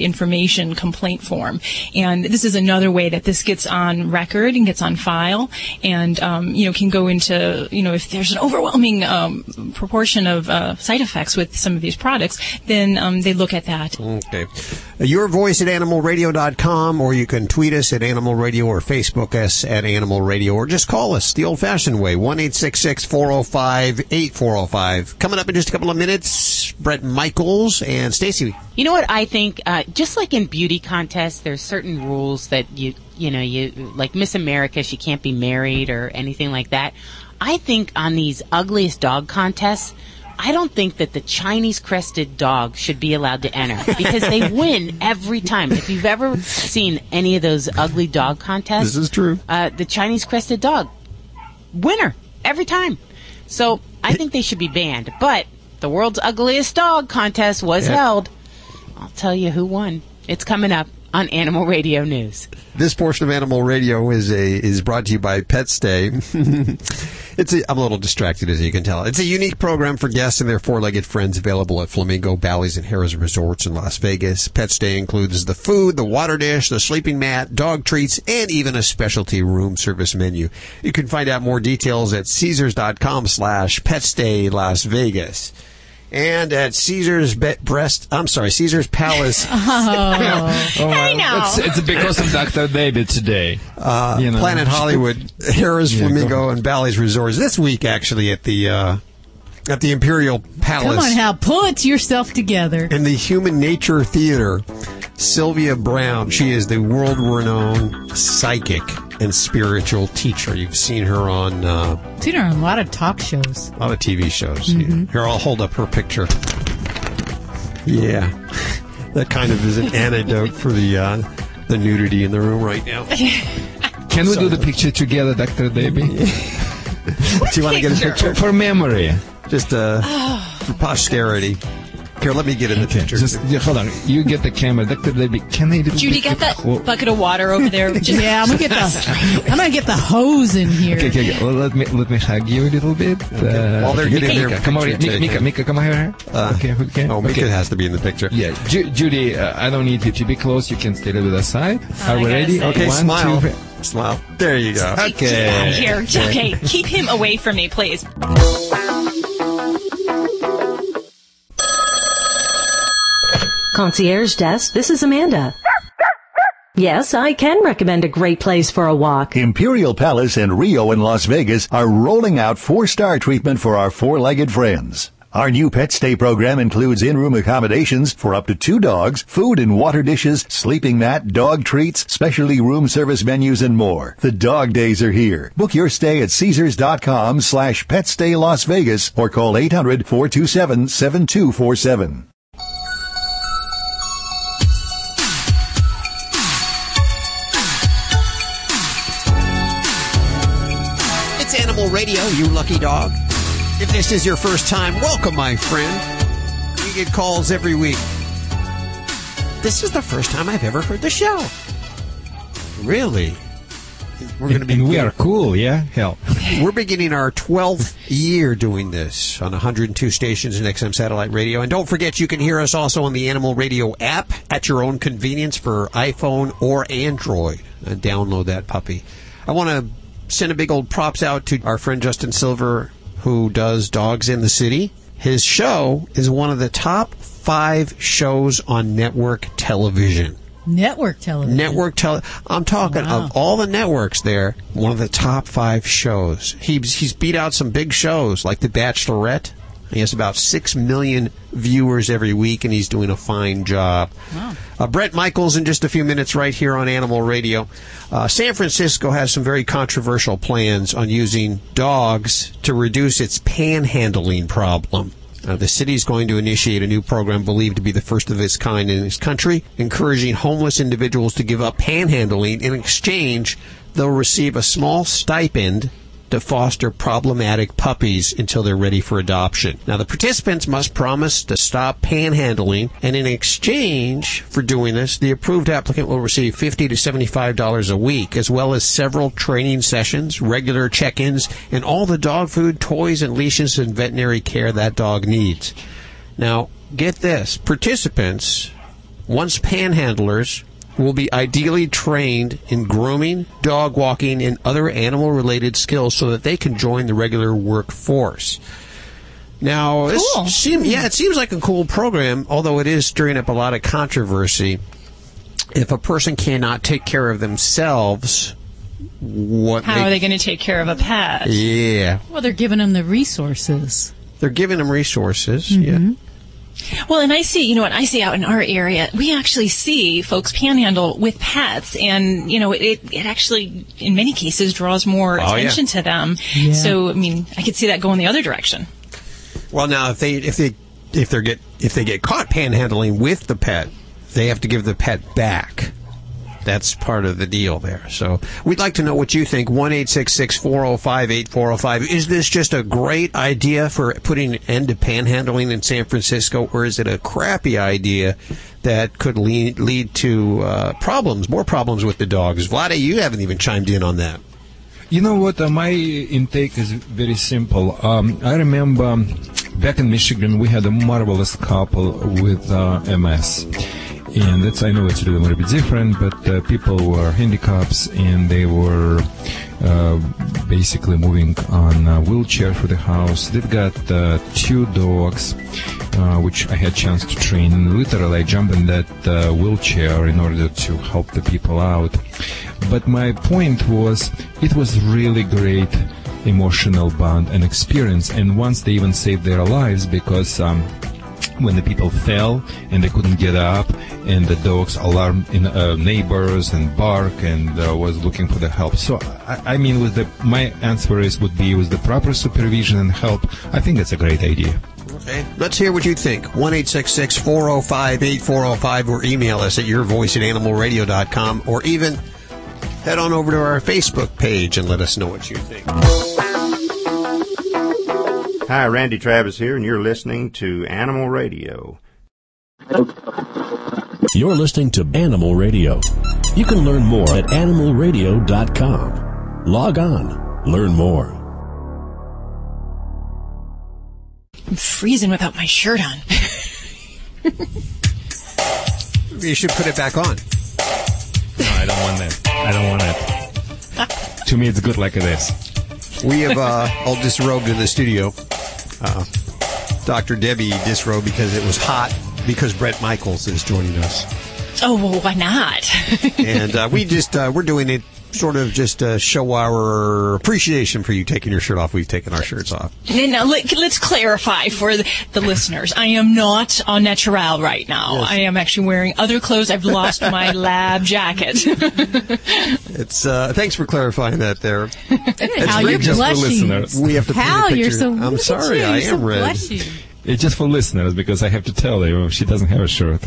information complaint form, and this is another way that this gets on record and gets on file, and um, you know can go into you know if there's an overwhelming um, proportion of uh, side effects with some of these products, then um, they look at that. Okay. Your voice at animalradio.com, or you can tweet us at Animal Radio or Facebook us at Animal Radio, or just call us the old fashioned way, 1 405 8405. Coming up in just a couple of minutes, Bret Michaels and Stacy. You know what I think? Uh, just like in beauty contests, there's certain rules that you you know you like Miss America, she can't be married or anything like that. I think on these ugliest dog contests. I don't think that the Chinese crested dog should be allowed to enter because they win every time. If you've ever seen any of those ugly dog contests, This is true. Uh, the Chinese crested dog, winner every time. So I think they should be banned. But the world's ugliest dog contest was Yeah. held. I'll tell you who won. It's coming up on Animal Radio News. This portion of Animal Radio is a is brought to you by Pet Stay. it's a, I'm a little distracted as you can tell. It's a unique program for guests and their four-legged friends available at Flamingo Bally's and Harrah's Resorts in Las Vegas. Pet Stay includes the food, the water dish, the sleeping mat, dog treats, and even a specialty room service menu. You can find out more details at Caesars.com slash Pet Stay Las Vegas. And at Caesar's Be- Breast, I'm sorry, Caesar's Palace. Oh. Oh, well, It's, it's because of Dr. David today. uh, You know. Planet Hollywood, Harrah's Yeah, go Flamingo, and Bally's Resorts this week. Actually, at the uh, at the Imperial Palace Come on, Hal, put yourself together. in the Human Nature Theater. Sylvia Browne, she is the world-renowned psychic and spiritual teacher. You've seen her on uh, Seen her on a lot of talk shows. a lot of TV shows. Mhm. Here, I'll hold up her picture. Yeah, that kind of is an antidote for the uh, the nudity in the room right now. Can we do the picture together, Dr. Debbie? Do you want to get a picture For memory. Just uh, for posterity. Here, let me get in the picture. Just yeah, hold on. You get the camera, Dr. Debbie. Can I? Judy, get that bucket of water over there. Just- Yeah, I'm gonna get the I'm gonna get the hose in here. Okay, okay, okay. Well, let me let me hug you a little bit. Uh, While they're getting Mika, their come over here. Mika, Mika. Mika, come over here. Uh, okay, okay. Oh, Mika okay. has to be in the picture. Yeah, Ju- Judy, uh, I don't need you to be close. You can stay a little bit aside. Oh, Are we ready? say. Okay, One, smile. two. Smile. There you go. Okay. Here, okay, keep him away from me, please. Concierge desk, this is Amanda. Yes, I can recommend a great place for a walk. Imperial Palace and Rio in Las Vegas are rolling out four-star treatment for our four-legged friends. Our new pet stay program includes in-room accommodations for up to two dogs, food and water dishes, sleeping mat, dog treats, specialty room service menus, and more. The dog days are here. Book your stay at Caesars.com slash Pet Las Vegas or call 800-427-7247. Radio, you lucky dog. If this is your first time, welcome, my friend. We get calls every week. This is the first time I've ever heard the show. Really? We're going to be. And we are cool, yeah? Hell. We're beginning our 12th year doing this on 102 stations in XM Satellite Radio. And don't forget, you can hear us also on the Animal Radio app at your own convenience for iPhone or Android. Uh, download that puppy. I want to send a big old props out to our friend Justin Silver, who does Dogs in the City. His show is one of the top five shows on network television. Network television. Network tele. I'm talking Wow. of all the networks there. One of the top five shows. He's he's beat out some big shows like The Bachelorette. He has about six million viewers every week, and he's doing a fine job. Uh, Bret Michaels in just a few minutes, right here on Animal Radio. Uh, San Francisco has some very controversial plans on using dogs to reduce its panhandling problem. Uh, the city is going to initiate a new program believed to be the first of its kind in its country, encouraging homeless individuals to give up panhandling. In exchange, they'll receive a small stipend to foster problematic puppies until they're ready for adoption. Now, the participants must promise to stop panhandling, and in exchange for doing this, the approved applicant will receive 50 to $75 a week, as well as several training sessions, regular check-ins, and all the dog food, toys, and leashes and veterinary care that dog needs. Now, get this. Participants, once panhandlers, will be ideally trained in grooming, dog walking, and other animal related skills so that they can join the regular workforce. Now, this Cool. seem, yeah, it seems like a cool program, although it is stirring up a lot of controversy. If a person cannot take care of themselves, what How are they going to take care of a pet? Yeah, Well, they're giving them the resources. they're giving them resources. Mm-hmm. Yeah. Well, and I see, you know what, I see out in our area, we actually see folks panhandle with pets, and, you know, it, it actually, in many cases, draws more Oh, yeah. attention to them. Yeah. So, I mean, I could see that going the other direction. Well, now if they if they if they get if they get caught panhandling with the pet, they have to give the pet back. That's part of the deal there. So we'd like to know what you think. One eight six six four zero five eight four zero five. Is this just a great idea for putting an end to panhandling in San Francisco, or is it a crappy idea that could lead lead to uh, problems, more problems with the dogs? Vlada, you haven't even chimed in on that. You know what? Uh, my intake is very simple. Um, I remember back in Michigan, we had a marvelous couple with uh, MS. And that's, I know it's a little bit different, but uh, people were handicaps and they were uh, basically moving on a wheelchair through the house. They've got uh, two dogs, uh, which I had chance to train. Literally, I jump in that uh, wheelchair in order to help the people out. But my point was, it was really great emotional bond and experience. And once they even saved their lives because um, when the people fell and they couldn't get up, and the dogs alarmed in, uh, neighbors and bark and uh, was looking for the help. So I, I mean, with the my answer is would be with the proper supervision and help. I think that's a great idea. Okay. Let's hear what you think. 1 405 8405 or email us at your voice at animalradio.com or even head on over to our Facebook page and let us know what you think. Hi, Randy Travis here, and you're listening to Animal Radio. You're listening to Animal Radio. You can learn more at animalradio.com. Log on, learn more. I'm freezing without my shirt on. You should put it back on. No, I don't want that. I don't want it. to me, it's good like this. We have uh, all disrobed in the studio. Uh, Dr. Debbie disrobed because it was hot because Bret Michaels is joining us. Oh, well, why not? and uh, we just uh, we're doing it sort of just to show our appreciation for you taking your shirt off. We've taken our shirts off. now, let, us clarify for the, the listeners. I am not on natural right now. I am actually wearing other clothes. I've lost my lab jacket. It's uh, thanks for clarifying that there. It's really you're just blushing. We have to paint a Hal, you're picture. so. I'm sorry, you, I am so red. blushing. It's just for listeners because I have to tell you she doesn't have a shirt.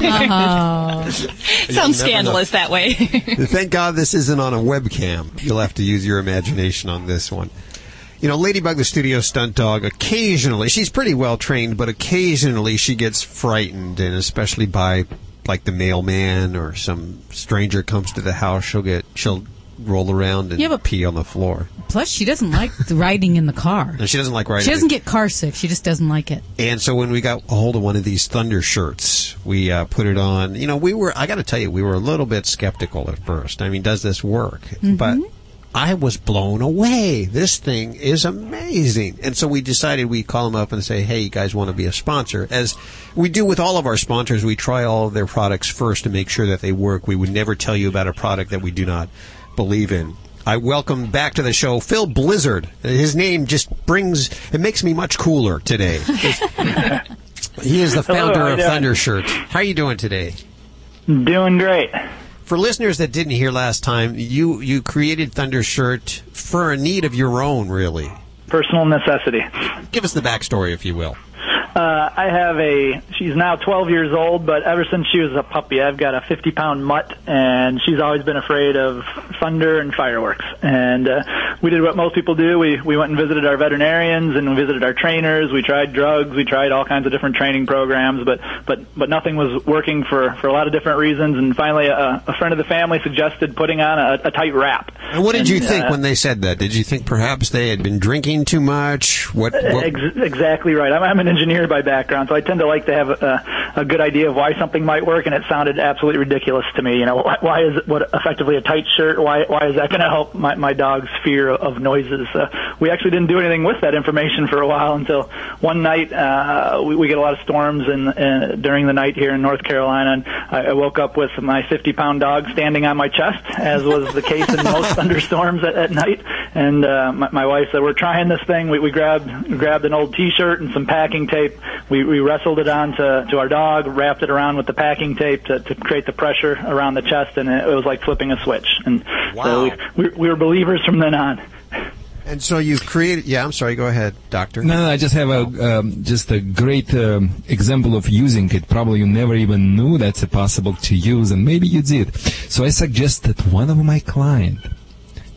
Oh. Sounds never scandalous that way. Thank God this isn't on a webcam. You'll have to use your imagination on this one. You know, Ladybug, the studio stunt dog, occasionally, she's pretty well trained, but occasionally she gets frightened, and especially by, like, the mailman or some stranger comes to the house, she'll get, she'll roll around and Yeah, but- pee on the floor. Plus, she doesn't like the riding in the car. And she doesn't like riding. She doesn't get car sick. She just doesn't like it. And so when we got a hold of one of these Thunder shirts, we uh, put it on. You know, we were, I got to tell you, we were a little bit skeptical at first. I mean, does this work? But I was blown away. This thing is amazing. And so we decided we'd call them up and say, hey, you guys want to be a sponsor? As we do with all of our sponsors, we try all of their products first to make sure that they work. We would never tell you about a product that we do not believe in. I welcome back to the show Phil Blizzard. His name just brings, it makes me much cooler today. he is the founder you of doing? Thunder Shirts. How are you doing today? Doing great. For listeners that didn't hear last time, you, you created Thunder Shirt for a need of your own, really. Personal necessity. Give us the backstory, if you will. Uh, I have a. She's now 12 years old, but ever since she was a puppy, I've got a 50 pound mutt, and she's always been afraid of thunder and fireworks. And uh, we did what most people do. We we went and visited our veterinarians and we visited our trainers. We tried drugs. We tried all kinds of different training programs, but but but nothing was working for for a lot of different reasons. And finally, a, a friend of the family suggested putting on a, a tight wrap. And what did you think uh, when they said that? Did you think perhaps they had been drinking too much? What? what Ex- exactly right. I'm, I'm an engineer by background, so I tend to like to have a, a good idea of why something might work, and it sounded absolutely ridiculous to me. You know, why, why is it what effectively a tight shirt? Why why is that going to help my, my dog's fear of noises? Uh, we actually didn't do anything with that information for a while until one night uh, we, we get a lot of storms in, during the night here in North Carolina, and I, I woke up with my 50 pound dog standing on my chest, as was the case in most thunderstorms at, at night. And uh, my, my wife said, "We're trying this thing." We, we grabbed grabbed an old T-shirt and some packing tape. We, we wrestled it on to, to our dog, wrapped it around with the packing tape to, to create the pressure around the chest, and it, it was like flipping a switch. And so we, we, we were believers from then on. and so you've created. Yeah, I'm sorry. Go ahead, doctor. No, no, I just have a um, just a great um, example of using it. Probably you never even knew that's possible to use, and maybe you did. So I suggested one of my client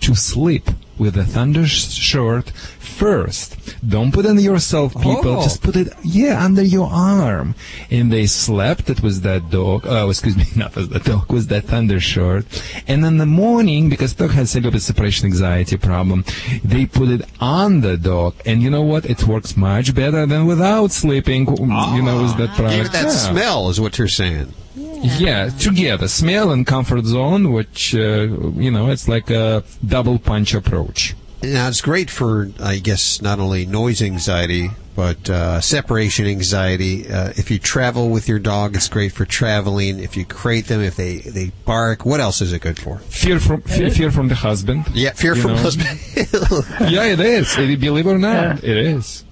to sleep with a thunder sh- shirt first. Don't put it on yourself, people. Oh. Just put it, yeah, under your arm. And they slept. It was that dog. Oh, excuse me, not was the dog. Was that thunder shirt. And in the morning, because dog has a little bit separation anxiety problem, they put it on the dog. And you know what? It works much better than without sleeping. You know, ah. with that product. Gave it that Yeah. smell, is what you're saying. Yeah, together, smell and comfort zone, which uh, you know, it's like a double punch approach. Now it's great for, I guess, not only noise anxiety but uh, separation anxiety. Uh, if you travel with your dog, it's great for traveling. If you crate them, if they they bark, what else is it good for? Fear from fear, fear from the husband. Yeah, fear from know. husband. yeah, it is. Believe it or not, it is.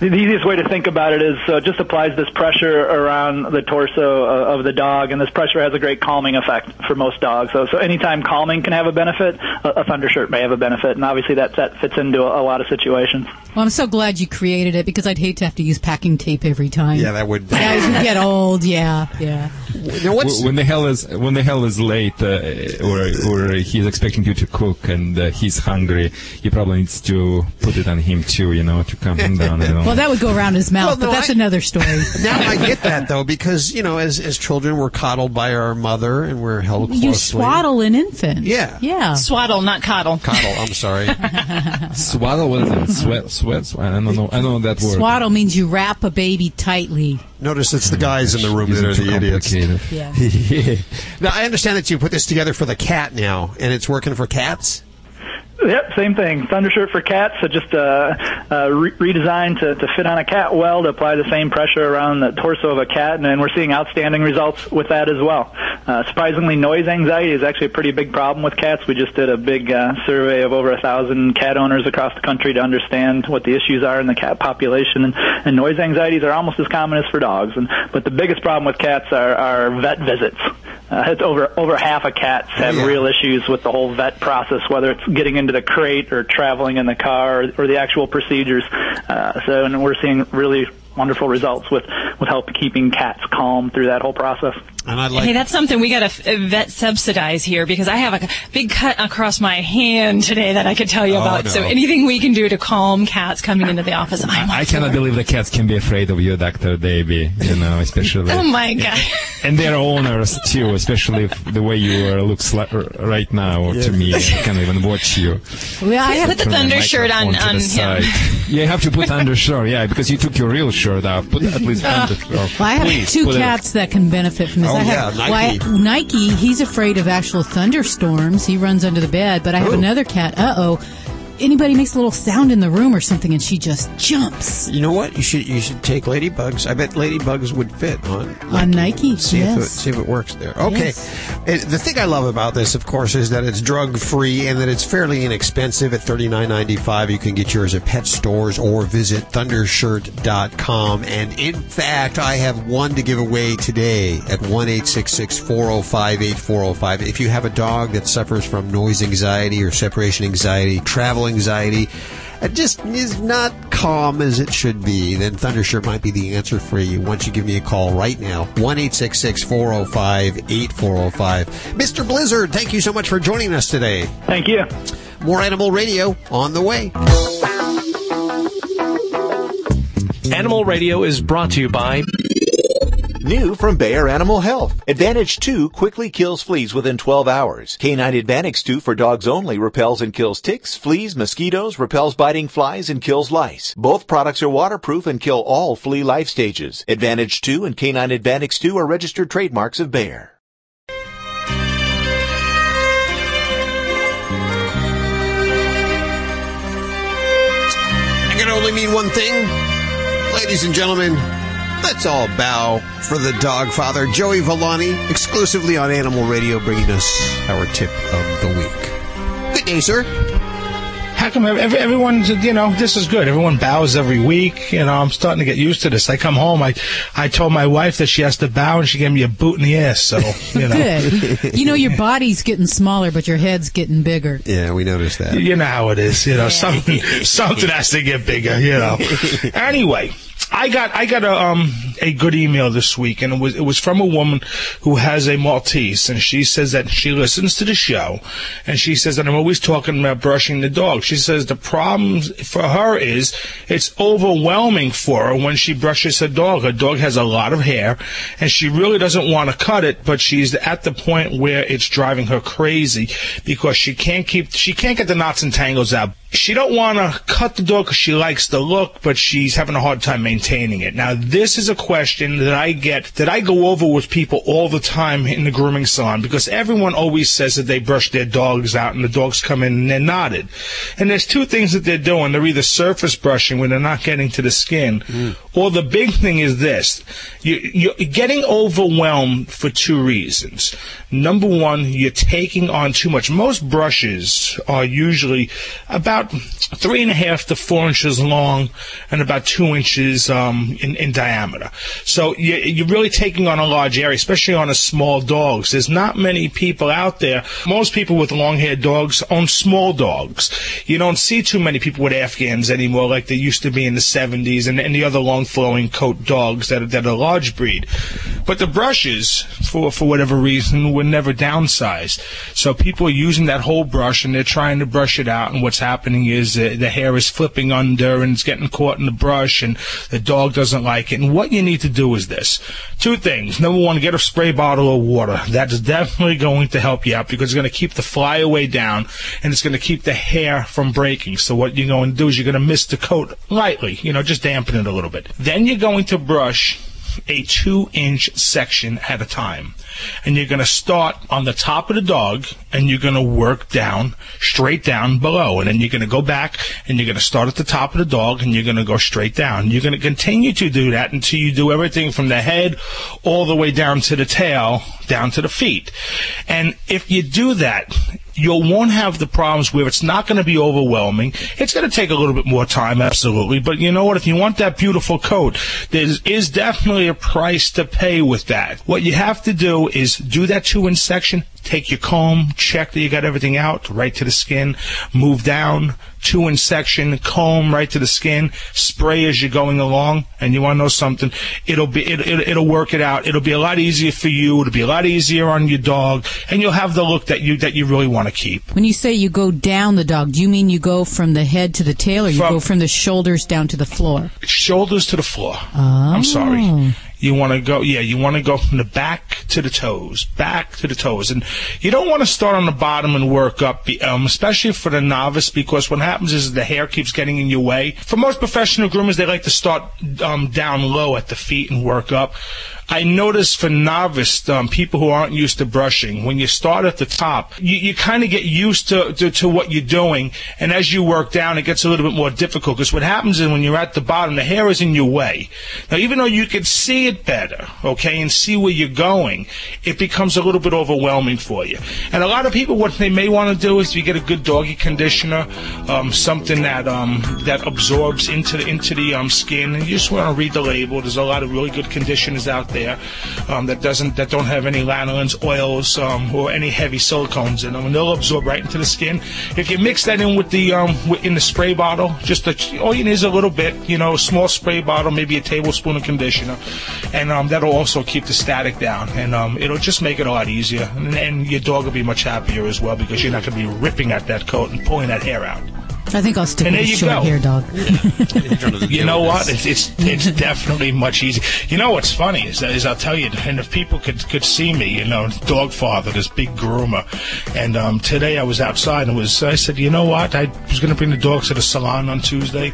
The the easiest way to think about it is uh, just applies this pressure around the torso uh, of the dog, and this pressure has a great calming effect for most dogs. So, so anytime calming can have a benefit, a, a thunder shirt may have a benefit, and obviously that that fits into a, a lot of situations. Well, I'm so glad you created it because I'd hate to have to use packing tape every time. Yeah, that would. As you get old, yeah, yeah. Wh- when the hell is when the hell is late, uh, or or he's expecting you to cook and uh, he's hungry, he probably needs to put it on him too, you know, to calm him down. You know. Well, that would go around his mouth, Well, no, but that's I- another story. now I get that though because you know as as children we're coddled by our mother and we're held closely. You swaddle an infant. Yeah. Yeah. Swaddle, not coddle. Coddle. I'm sorry. Swaddle, what is it? Sweat, sweat, sweat. I don't know. I don't know that word. Swaddle means you wrap a baby tightly. Notice it's the guys in the room that are the too idiots. complicated. now I understand that you put this together for the cat now, and it's working for cats. Yep, same thing. Thunder shirt for cats, so just uh, uh, re- redesigned to, to fit on a cat well to apply the same pressure around the torso of a cat, and, then we're seeing outstanding results with that as well. Uh, surprisingly, noise anxiety is actually a pretty big problem with cats. We just did a big uh, survey of over a thousand cat owners across the country to understand what the issues are in the cat population, and, and noise anxieties are almost as common as for dogs. And but the biggest problem with cats are, are vet visits. Uh, it's over over half of cats have yeah. real issues with the whole vet process, whether it's getting into the crate or traveling in the car or, or the actual procedures. Uh, so, and we're seeing really wonderful results with with help keeping cats calm through that whole process. And I hey, that's something we got to vet subsidize here because I have a big cut across my hand today that I could tell you Oh, about. no. So anything we can do to calm cats coming into the office, I'm I cannot believe the cats can be afraid of you, Doctor Debbie. You know, especially. Oh my god! And their owners too, especially if the way you uh, look sli- right now to me. I can't even watch you. Well, I have Put the thunder shirt on on the him. side. Yeah, you have to put undershirt. Yeah, because you took your real shirt off. Put at least undershirt. Well, I have Please, two put it- cats that can benefit from this. Oh, I yeah, Nike. well, I- Nike, he's afraid of actual thunderstorms. He runs under the bed. But I have Ooh. another cat. Uh oh. Anybody makes a little sound in the room or something, and she just jumps You know what? You should you should take ladybugs. I bet ladybugs would fit on on Nike. See if it, see if it works there. Okay. It- the thing I love about this, of course, is that it's drug free and that it's fairly inexpensive. At thirty nine ninety five, you can get yours at pet stores or visit thundershirt.com. And in fact, I have one to give away today at one eight six six four zero five eight four zero five. If you have a dog that suffers from noise anxiety or separation anxiety, travel anxiety. it just is not calm as it should be, then Thundershirt might be the answer for you once you give me a call right now. 1 405 8405. Mr. Blizzard, thank you so much for joining us today. Thank you. More Animal Radio on the way. Animal Radio is brought to you by New from Bayer Animal Health. Advantage 2 quickly kills fleas within 12 hours. Canine Advantage 2 for dogs only repels and kills ticks, fleas, mosquitoes, repels biting flies, and kills lice. Both products are waterproof and kill all flea life stages. Advantage 2 and Canine Advantage 2 are registered trademarks of Bayer. I can only mean one thing. Ladies and gentlemen, let's all bow for the dog father, Joey Villani, exclusively on Animal Radio, bringing us our tip of the week. Good day, sir. How come every, everyone's, you know, this is good. Everyone bows every week. You know, I'm starting to get used to this. I come home, I, I told my wife that she has to bow and she gave me a boot in the ass. So, you know. Good. You know, your body's getting smaller, but your head's getting bigger. Yeah, we noticed that. You know how it is. You know, something, something has to get bigger, you know. Anyway. I got I got a um a good email this week, and it was it was from a woman who has a Maltese, and she says that she listens to the show, and she says that I'm always talking about brushing the dog. She says the problem for her is it's overwhelming for her when she brushes her dog. Her dog has a lot of hair, and she really doesn't want to cut it, but she's at the point where it's driving her crazy because she can't keep she can't get the knots and tangles out. She don't want to cut the dog because she likes the look, but she's having a hard time maintaining it. Now, this is a question that I get, that I go over with people all the time in the grooming salon because everyone always says that they brush their dogs out and the dogs come in and they're knotted. And there's two things that they're doing. They're either surface brushing when they're not getting to the skin, mm. or the big thing is this. You, you're getting overwhelmed for two reasons. Number one, you're taking on too much. Most brushes are usually about three and a half to four inches long and about two inches um, in, in diameter. So you, you're really taking on a large area, especially on a small dog. There's not many people out there. Most people with long-haired dogs own small dogs. You don't see too many people with Afghans anymore, like there used to be in the 70s, and, and the other long-flowing coat dogs that are, that are large breed. But the brushes, for for whatever reason, were never downsized. So people are using that whole brush and they're trying to brush it out. And what's happening is uh, the hair is flipping under and it's getting caught in the brush, and the dog doesn't like it. And what you need to do is this: two things. Number one, get a spray bottle of water. That is definitely going to help you out because it's going to keep the flyaway down and it's going to keep the hair from breaking. So what you're going to do is you're going to mist the coat lightly, you know, just dampen it a little bit. Then you're going to brush a two inch section at a time. And you're going to start on the top of the dog and you're going to work down, straight down below. And then you're going to go back and you're going to start at the top of the dog and you're going to go straight down. You're going to continue to do that until you do everything from the head all the way down to the tail, down to the feet. And if you do that, you won't have the problems where it's not going to be overwhelming. It's going to take a little bit more time, absolutely. But you know what? If you want that beautiful coat, there is definitely a price to pay with that. What you have to do is do that two inch section, take your comb, check that you got everything out, right to the skin, move down, two inch section, comb right to the skin, spray as you're going along, and you want to know something, it'll be, it, it, it'll work it out. It'll be a lot easier for you, it'll be a lot easier on your dog, and you'll have the look that you, that you really want to keep. When you say you go down the dog, do you mean you go from the head to the tail, or you From- go from the shoulders down to the floor? Shoulders to the floor. Oh. I'm sorry. Oh. You want to go, yeah, you want to go from the back to the toes, back to the toes. And you don't want to start on the bottom and work up, um, especially for the novice, because what happens is the hair keeps getting in your way. For most professional groomers, they like to start um, down low at the feet and work up. I notice for novice um, people who aren't used to brushing, when you start at the top, you, you kind of get used to, to to what you're doing, and as you work down, it gets a little bit more difficult. Because what happens is when you're at the bottom, the hair is in your way. Now, even though you can see it better, okay, and see where you're going, it becomes a little bit overwhelming for you. And a lot of people, what they may want to do is you get a good doggy conditioner, um, something that um, that absorbs into the into the um, skin, and you just want to read the label. There's a lot of really good conditioners out there there um, that doesn't that don't have any lanolins, oils, um, or any heavy silicones in them, and they'll absorb right into the skin. If you mix that in with the um, in the spray bottle, just a, all you need is a little bit, you know, a small spray bottle, maybe a tablespoon of conditioner, and um, that'll also keep the static down, and um, it'll just make it a lot easier, and, and your dog will be much happier as well because you're not going to be ripping at that coat and pulling that hair out. I think I'll stick And with there a short go. hair dog. You know what? It's, it's it's definitely much easier. You know what's funny is, is I'll tell you, and if people could could see me, you know, dog father, this big groomer, and um, today I was outside and was I said, you know what? I was going to bring the dogs to the salon on Tuesday,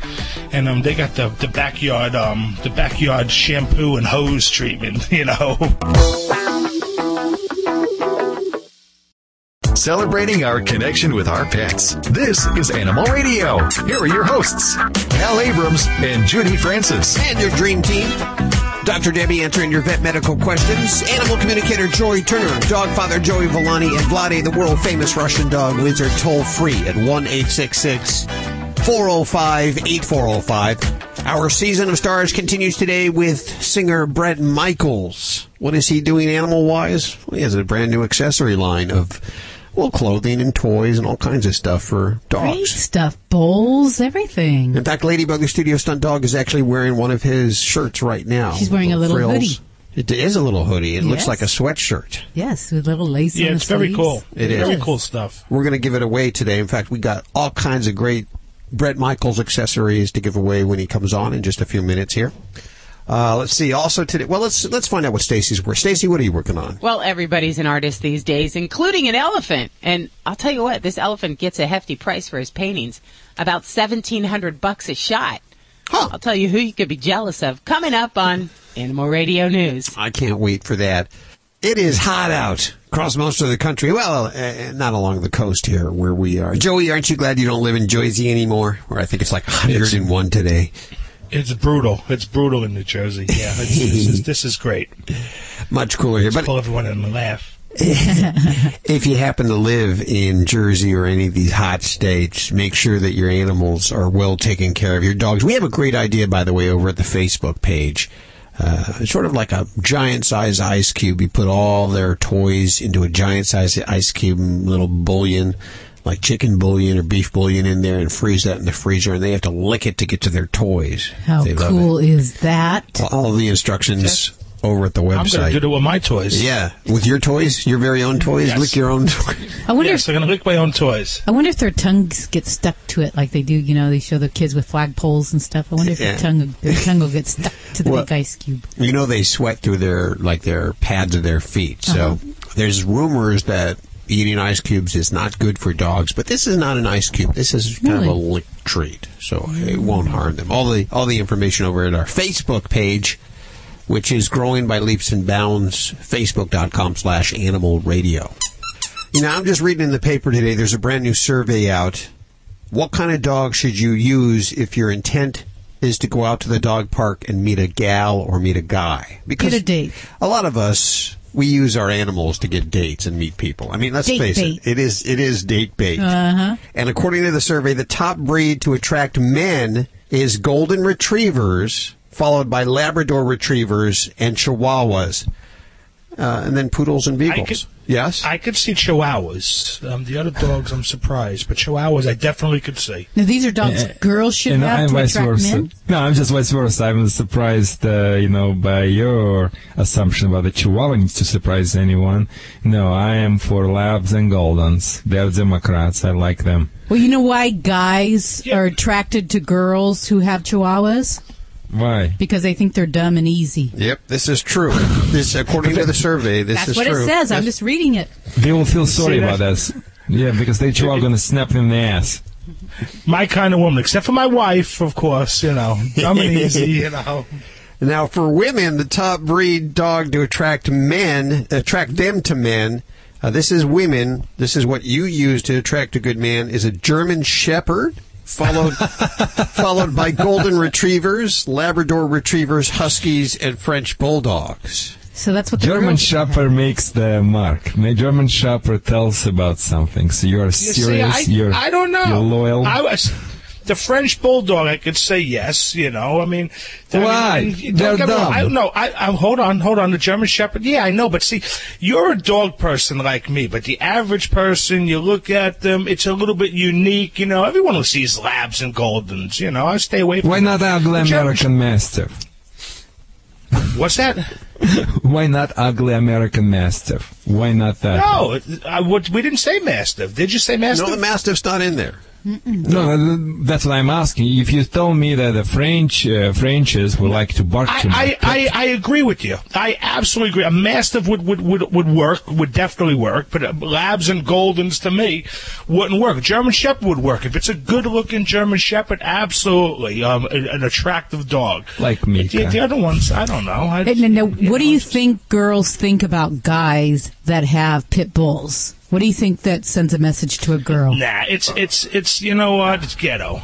and um, they got the the backyard um the backyard shampoo and hose treatment, you know. Celebrating our connection with our pets. This is Animal Radio. Here are your hosts, Hal Abrams and Judy Francis. And your dream team. Dr. Debbie answering your vet medical questions. Animal communicator Joy Turner, dog father Joey Villani, and Vlade, the world famous Russian dog wizard, toll free at 1 405 8405. Our season of stars continues today with singer Bret Michaels. What is he doing animal wise? Well, he has a brand new accessory line of, well, clothing and toys and all kinds of stuff for dogs. Great stuff. Bowls, everything. In fact, Ladybug, the studio stunt dog, is actually wearing one of his shirts right now. She's wearing a little Frills. hoodie. It is a little hoodie. It looks like a sweatshirt. Yes, with little lace Yeah, on it's the very sleeves. cool. It is. very cool stuff. We're going to give it away today. In fact, we got all kinds of great Bret Michaels accessories to give away when he comes on in just a few minutes here. Uh, let's see. Also today, well, let's let's find out what Stacy's working. Stacy, what are you working on? Well, everybody's an artist these days, including an elephant. And I'll tell you what, this elephant gets a hefty price for his paintings, about seventeen hundred bucks a shot. I'll tell you who you could be jealous of coming up on Animal Radio News. I can't wait for that. It is hot out across most of the country. Well, uh, not along the coast here where we are. Joey, aren't you glad you don't live in Jersey anymore? Where I think it's like 101 today. It's brutal. It's brutal in New Jersey. Yeah, it's, this, is, this is great. Much cooler here. But pull everyone in and laugh. if you happen to live in Jersey or any of these hot states, make sure that your animals are well taken care of. Your dogs. We have a great idea, by the way, over at the Facebook page. Uh, sort of like a giant size ice cube. You put all their toys into a giant size ice cube, little bouillon, like chicken bouillon or beef bouillon in there, and freeze that in the freezer. And they have to lick it to get to their toys. How They cool is that? All the instructions over at the website. I'm website. going to do it with my toys. Yeah, with your toys, your very own toys. Yes. Lick your own. toys. I wonder Yes, I'm going to lick my own toys. I wonder if their tongues get stuck to it like they do, you know, they show the kids with flagpoles and stuff. I wonder if Yeah. their tongue their tongue will get stuck to the Well- big ice cube. You know they sweat through their like their pads of their feet. So Uh-huh. there's rumors that eating ice cubes is not good for dogs, but this is not an ice cube. This is kind of a lick treat, so it won't harm them. All the all the information over at our Facebook page, which is growing by leaps and bounds. Facebook.com slash Animal Radio. You know, I'm just reading in the paper today. There's a brand new survey out. What kind of dog should you use if your intent is to go out to the dog park and meet a gal or meet a guy? Because Get a date. a lot of us we use our animals to get dates and meet people. I mean, let's Date face bait. it, it is it is date bait. Uh-huh. And according to the survey, the top breed to attract men is golden retrievers, followed by Labrador retrievers and Chihuahuas, uh, and then poodles and beagles. Could- yes, I could see Chihuahuas. Um, the other dogs, I'm surprised, but Chihuahuas, I definitely could see. Now these are dogs Uh, girls should and have I'm to vice attract versa. men. No, I'm just vice versa. I'm surprised, uh, you know, by your assumption about the Chihuahua needs to surprise anyone. No, I am for Labs and Goldens. They're Democrats. I like them. Well, you know why guys are attracted to girls who have chihuahuas? Why? Because they think they're dumb and easy. Yep, this is true. This, according to the survey, this That's is what true. it says. I'm just reading it. They will feel sorry about us. Yeah, because they too are going to snap them in the ass. My kind of woman, except for my wife, of course, you know. Dumb and easy, you know. Now, for women, the top breed dog to attract men, attract them to men. Uh, this is women. This is what you use to attract a good man. Is a German Shepherd, followed followed by Golden Retrievers, Labrador Retrievers, Huskies, and French Bulldogs. So that's what the German Shepherd makes the mark. The German Shepherd tells about something. So you are You see, serious. I, you're, I don't know. You're loyal. I was, the French bulldog, I could say yes. You know, I mean, I mean, Why? They're don't get me wrong, dumb. I, no, I, I hold on, hold on. The German Shepherd, yeah, I know, but see, you're a dog person like me, but the average person, you look at them, it's a little bit unique. You know, everyone sees labs and goldens. You know, I stay away from. Why not ugly The German American Mastiff? What's that? Why not ugly American Mastiff? Why not that? No, I, what, we didn't say Mastiff. Did you say Mastiff? No, the Mastiff's not in there. No, that's what I'm asking. If you told me that the French uh, Frenches would like to bark too much, I, I, I agree with you. I absolutely agree. A mastiff would, would, would, would work, would definitely work, but uh, labs and goldens to me wouldn't work. A German Shepherd would work. If it's a good looking German Shepherd, absolutely. Um, an an attractive dog. like The, the other ones, I don't know. I, And then, now, what do you think girls think about guys that have pit bulls? What do you think that sends a message to a girl? Nah, it's it's it's you know what? It's ghetto.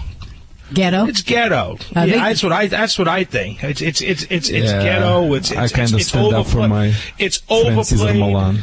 Ghetto? It's ghetto. Uh, yeah, they- that's what I that's what I think. It's it's it's it's it's Yeah, ghetto. It's, it's I kind it's, of it's stand up for my It's Francis overplayed. Milan.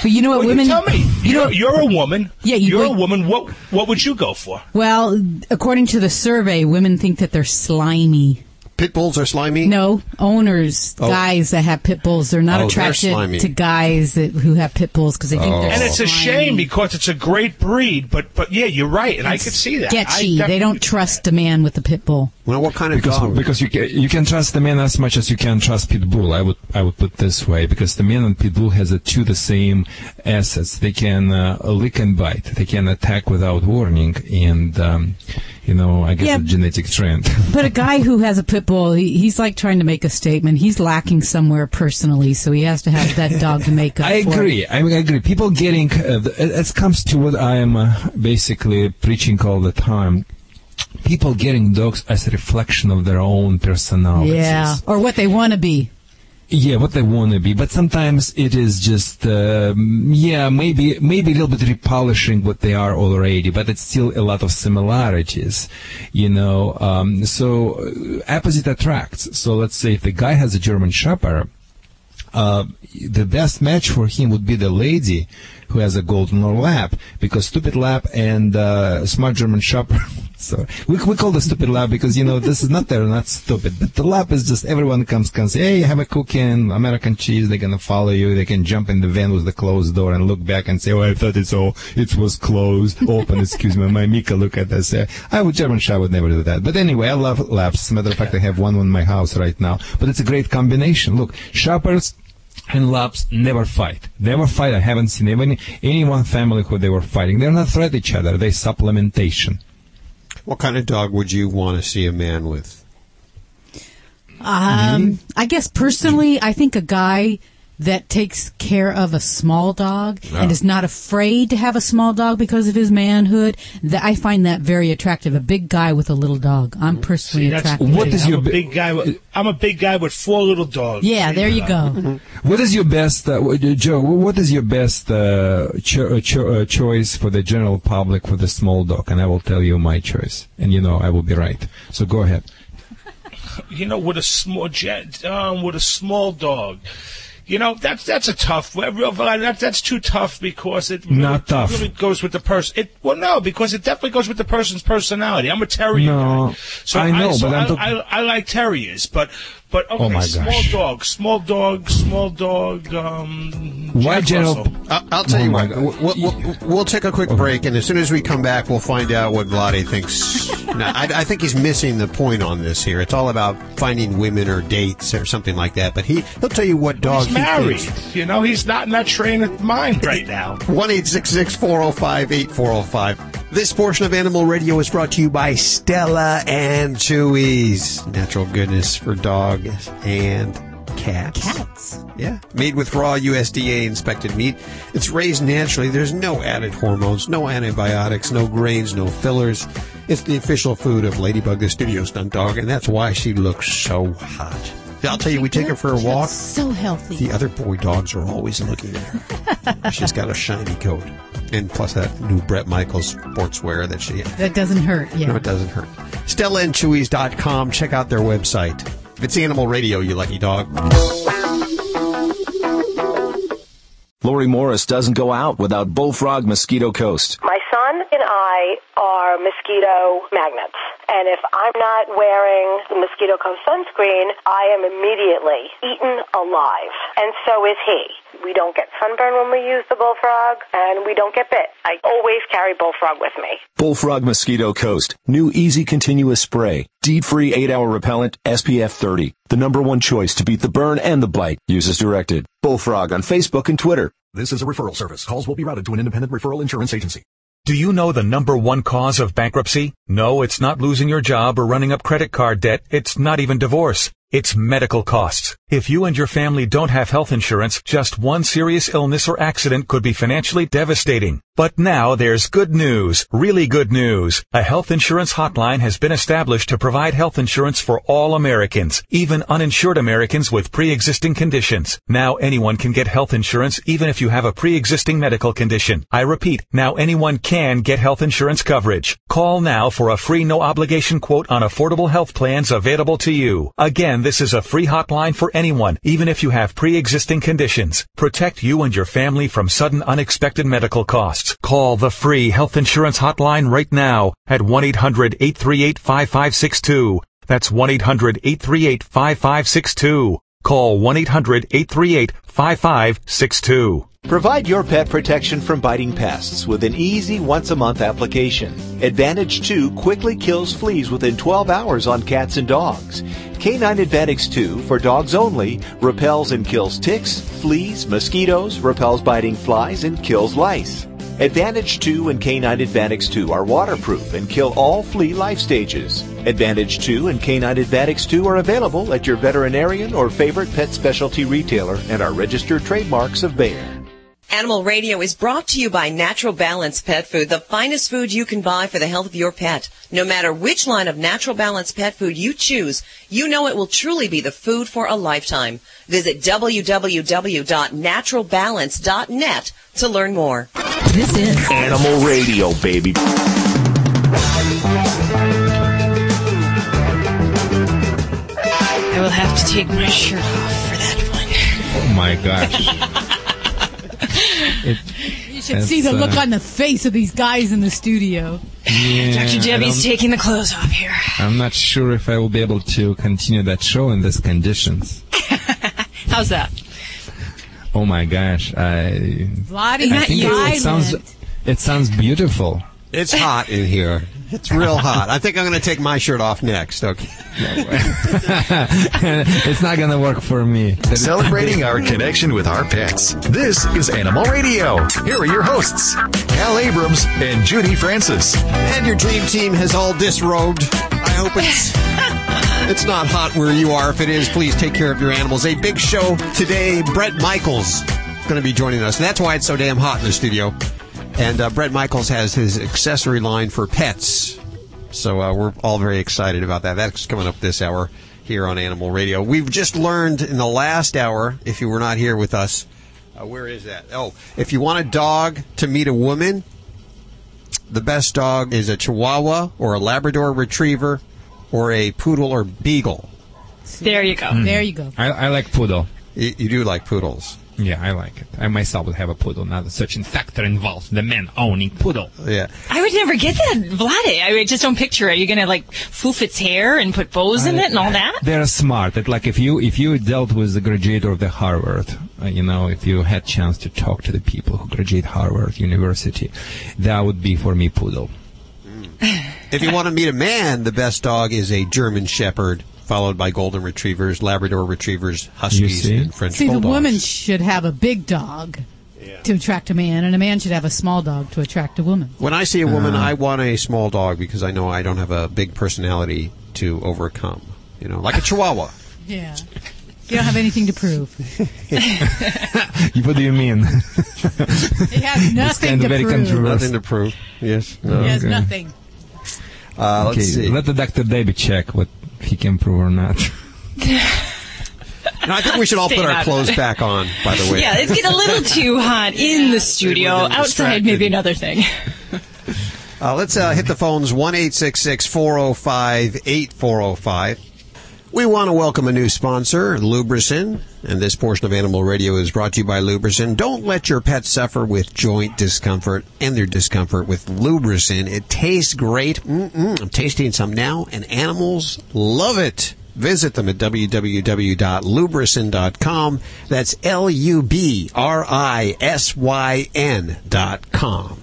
But you know what Well, women tell me. You know, You're, you're a woman. Yeah, you you're a woman. What what would you go for? well, according to the survey, women think that they're slimy. Pit bulls are slimy. No, owners, Oh. guys that have pit bulls, they're not Oh, they're attracted to guys that, who have pit bulls because they think they're And it's a shame because it's a great breed. But but yeah, you're right, and I could see that. I sketchy. They don't trust a man with a pit bull. Well, what kind of because dog? because you can, you can trust the man as much as you can trust pit bull. I would I would put this way because the man and pit bull has a two the same assets. They can uh, lick and bite. They can attack without warning, and um, you know I guess Yeah. a genetic trend. But a guy who has a pit bull, he, he's like trying to make a statement. He's lacking somewhere personally, so he has to have that dog to make up I for it. agree. I agree. People getting uh, it comes to what I am uh, basically preaching all the time. People getting dogs as a reflection of their own personalities. Yeah, or what they want to be. Yeah, what they want to be, but sometimes it is just, um, yeah, maybe maybe a little bit repolishing what they are already, but it's still a lot of similarities, you know. Um, so uh, opposite attracts. So let's say if the guy has a German Shepherd, uh, the best match for him would be the lady who has a golden lap because stupid lap and uh, smart German shopper. so we, we call the stupid lap because you know this is not they're not stupid, but the lap is just everyone comes can say, hey, have a cookie and American cheese. They're gonna follow you. They can jump in the van with the closed door and look back and say, oh, I thought it's all it was closed, open. Excuse me, my Mika look at this. Uh, I would German Shepherd would never do that. But anyway, I love laps. Matter of fact, I have one in my house right now. But it's a great combination. Look, shepherds and labs never fight. Never fight. I haven't seen even any one family who they were fighting. They're not threat each other. They supplementation. What kind of dog would you want to see a man with? Um, I guess personally, I think a guy that takes care of a small dog Yeah. and is not afraid to have a small dog because of his manhood, that I find that very attractive. A big guy with a little dog. I'm personally See, attracted. what to is that. your big guy? With, I'm a big guy with four little dogs. Yeah, there you go. What is your best, uh, uh, Joe? What is your best uh, cho- uh, cho- uh, choice for the general public for the small dog? And I will tell you my choice, and you know I will be right. So go ahead. you know, with a small jet, um, with a small dog. You know, that's that's a tough. That, that's too tough because it really, Not tough. really goes with the person. It well, no, because it definitely goes with the person's personality. I'm a terrier No, guy, so I know, so but I, talk- I, I like terriers, but but okay, Oh my small gosh. dog, small dog, small dog. Um, Why Jack general- Russell. I'll, I'll tell Oh you my what. We'll, we'll, we'll take a quick break, and as soon as we come back, we'll find out what Vlade thinks. No, I, I think he's missing the point on this here. It's all about finding women or dates or something like that. But he he'll tell you what dog He's he married. thinks. You know, he's not in that train of mind right now. One eight six six four zero five eight four zero five. This portion of Animal Radio is brought to you by Stella and Chewy's. Natural goodness for dogs and cats. Cats. Yeah. Made with raw USDA inspected meat. It's raised naturally. There's no added hormones, no antibiotics, no grains, no fillers. It's the official food of Ladybug, the studio stunt dog, and that's why she looks so hot. I'll tell you, we take her for a walk. So healthy. The other boy dogs are always looking at her. She's got a shiny coat. And plus that new Bret Michaels sportswear that she. That doesn't hurt. Yeah. No, it doesn't hurt. StellaandChewys.com. Check out their website. It's Animal Radio, you lucky dog. Lori Morris doesn't go out without Bullfrog Mosquito Coast. My son and I are mosquito magnets. And if I'm not wearing the Mosquito Coast sunscreen, I am immediately eaten alive. And so is he. We don't get sunburn when we use the Bullfrog, and we don't get bit. I always carry Bullfrog with me. Bullfrog Mosquito Coast. New easy continuous spray. DEET free 8 hour repellent SPF 30. The number one choice to beat the burn and the bite. Use as directed. Bullfrog on Facebook and Twitter. This is a referral service. Calls will be routed to an independent referral insurance agency. Do you know the number one cause of bankruptcy? No, it's not losing your job or running up credit card debt. It's not even divorce. It's medical costs. If you and your family don't have health insurance, just one serious illness or accident could be financially devastating. But now there's good news, really good news. A health insurance hotline has been established to provide health insurance for all Americans, even uninsured Americans with pre-existing conditions. Now anyone can get health insurance even if you have a pre-existing medical condition. I repeat, now anyone can get health insurance coverage. Call now for a free no obligation quote on affordable health plans available to you. Again, this is a free hotline for anyone, even if you have pre-existing conditions. Protect you and your family from sudden unexpected medical costs. Call the free health insurance hotline right now at 1-800-838-5562. That's 1-800-838-5562. Call 1-800-838-5562. Provide your pet protection from biting pests with an easy once a month application. Advantage 2 quickly kills fleas within 12 hours on cats and dogs. K9 Advantix 2 for dogs only repels and kills ticks, fleas, mosquitoes, repels biting flies, and kills lice. Advantage 2 and K9 Advantix 2 are waterproof and kill all flea life stages. Advantage 2 and K9 Advantix 2 are available at your veterinarian or favorite pet specialty retailer and are registered trademarks of Bayer. Animal Radio is brought to you by Natural Balance Pet Food, the finest food you can buy for the health of your pet. No matter which line of Natural Balance Pet Food you choose, you know it will truly be the food for a lifetime. Visit www.naturalbalance.net to learn more. This is Animal Radio, baby. I will have to take my shirt off for that one. Oh my gosh. It- You should see the look uh, on the face of these guys in the studio. yeah, Dr. Debbie's taking the clothes off here. I'm not sure if I will be able to continue that show in these conditions. How's that? Oh my gosh, I. Vladdy, I think it, it sounds. It sounds beautiful. It's hot in here. It's real hot. I think I'm going to take my shirt off next. Okay. it's not gonna work for me. Celebrating our connection with our pets. This is Animal Radio. Here are your hosts, Hal Abrams and Judy Francis. And your dream team has all disrobed. I hope it's it's not hot where you are. If it is, please take care of your animals. A big show today. Bret Michaels is going to be joining us. And that's why it's so damn hot in the studio. And uh, Bret Michaels has his accessory line for pets. So uh, we're all very excited about that. That's coming up this hour here on Animal Radio. We've just learned in the last hour, if you were not here with us, uh, where is that? Oh, if you want a dog to meet a woman, the best dog is a Chihuahua or a Labrador Retriever or a Poodle or Beagle. There you go. There you go. I, I like poodle. You, you do like poodles. Yeah, I like it. I myself would have a poodle. Now, such a factor involves the man owning poodle. Yeah. I would never get that, Vlade. I just don't picture it. You're you going to like foof its hair and put bows in it and all that? They're smart. That like if you if you dealt with the graduate of the Harvard, uh, you know, if you had chance to talk to the people who graduate Harvard University, that would be for me poodle. If you want to meet a man, the best dog is a German Shepherd, followed by Golden Retrievers, Labrador Retrievers, Huskies, see? and French See, the Bulldogs. woman should have a big dog to attract a man, and a man should have a small dog to attract a woman. When I see a woman, Uh-huh. I want a small dog because I know I don't have a big personality to overcome. You know, like a Chihuahua. Yeah. You don't have anything to prove. what do you mean? He has nothing to prove. controversial. Nothing to prove. Yes. He has Okay. nothing. Uh, let's okay, see. let the Dr. David check what he can prove or not. No, I think we should all put our out clothes it. back on. By the way. Yeah, it's getting a little too hot in the studio. Outside, maybe another thing. Uh, let's uh, hit the phones one eight six six four zero five eight four zero five. We want to welcome a new sponsor, Lubrisyn. And this portion of Animal Radio is brought to you by Lubrisyn. Don't let your pet suffer with joint discomfort and their discomfort with Lubrisyn. It tastes great. Mm-mm, I'm tasting some now, and animals love it. Visit them at www.lubrisyn.com. That's L-U-B-R-I-S-Y-N dot com.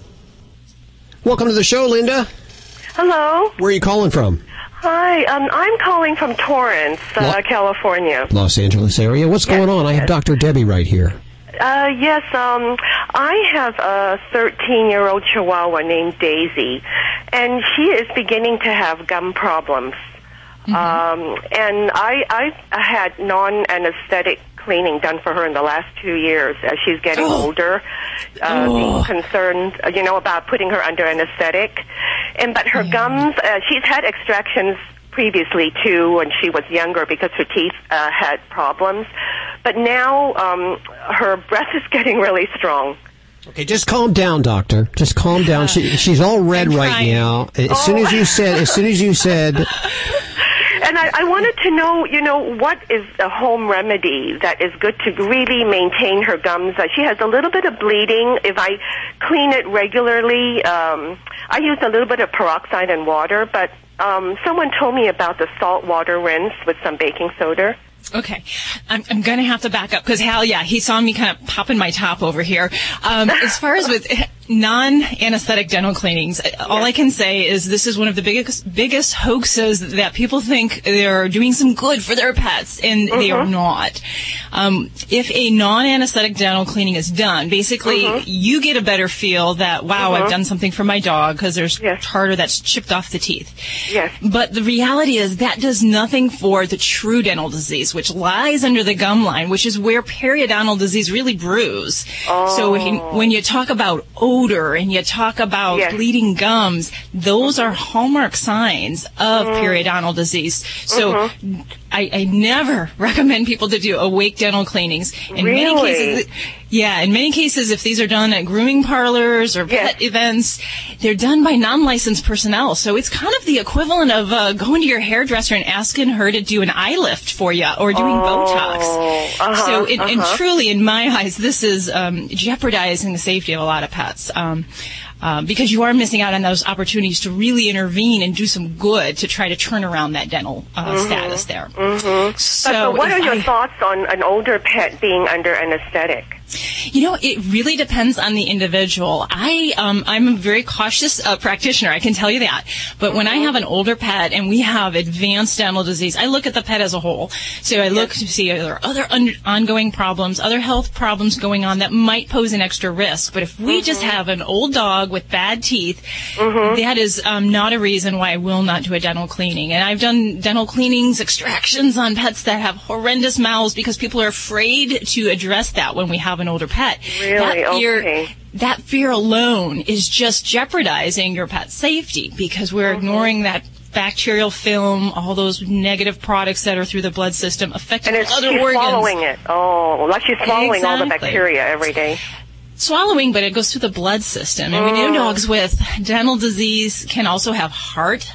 Welcome to the show, Linda. Hello. Where are you calling from? Hi. Um, I'm calling from Torrance, uh, California. Los Angeles area. What's going on? I have Dr. Debbie right here. Uh, yes. Um, I have a 13-year-old Chihuahua named Daisy, and she is beginning to have gum problems. Um, and I, I had non-anesthetic cleaning done for her in the last two years as she's getting older, uh, being concerned, uh, you know, about putting her under anesthetic. And but her gums, uh, she's had extractions previously too when she was younger because her teeth uh, had problems. But now um, her breath is getting really strong. Okay, just calm down, doctor. Just calm down. She, she's all red right now. As soon as you said, as soon as you said, And I, I wanted to know, you know, what is a home remedy that is good to really maintain her gums? Uh, she has a little bit of bleeding. If I clean it regularly, um, I use a little bit of peroxide and water, but um, someone told me about the salt water rinse with some baking soda. Okay, I'm, I'm going to have to back up because Hal, yeah, he saw me kind of popping my top over here. Um, as far as with non-anesthetic dental cleanings, all I can say is this is one of the biggest biggest hoaxes that people think they're doing some good for their pets, and they are uh-huh. not. Um, if a non-anesthetic dental cleaning is done, basically uh-huh. you get a better feel that wow, I've uh-huh. done something for my dog because there's tartar that's chipped off the teeth. Yes. But the reality is that does nothing for the true dental disease, which lies under the gum line, which is where periodontal disease really brews. Oh. So when, oh. when you talk about odor and you talk about Yes. bleeding gums, those are hallmark signs of mm. periodontal disease. So mm-hmm. I, I never recommend people to do awake dental cleanings. In many Really? cases, yeah, in many cases, if these are done at grooming parlors or pet events, they're done by non-licensed personnel. So it's kind of the equivalent of uh, going to your hairdresser and asking her to do an eye lift for you or doing Botox. uh-huh, so, it, and uh-huh. truly, in my eyes, this is um, jeopardizing the safety of a lot of pets. Um, um, because you are missing out on those opportunities to really intervene and do some good to try to turn around that dental uh, Mhm. status there. Mm-hmm. So but, but what are your I- thoughts on an older pet being under anesthetic? You know, it really depends on the individual. I, um, I'm a very cautious uh, practitioner. I can tell you that. But when I have an older pet and we have advanced dental disease, I look at the pet as a whole. So I look to see are there other un- ongoing problems, other health problems going on that might pose an extra risk. But if we just have an old dog with bad teeth, that is um, not a reason why I will not do a dental cleaning. And I've done dental cleanings, extractions on pets that have horrendous mouths because people are afraid to address that when we have an older pet. Really? That fear, Okay. that fear alone is just jeopardizing your pet's safety because we're uh-huh. ignoring that bacterial film, all those negative products that are through the blood system affecting And it's, other she's organs. swallowing it. Oh, like she's swallowing all the bacteria every day. swallowing, but it goes through the blood system. And we know Oh. Mm. dogs with dental disease can also have heart.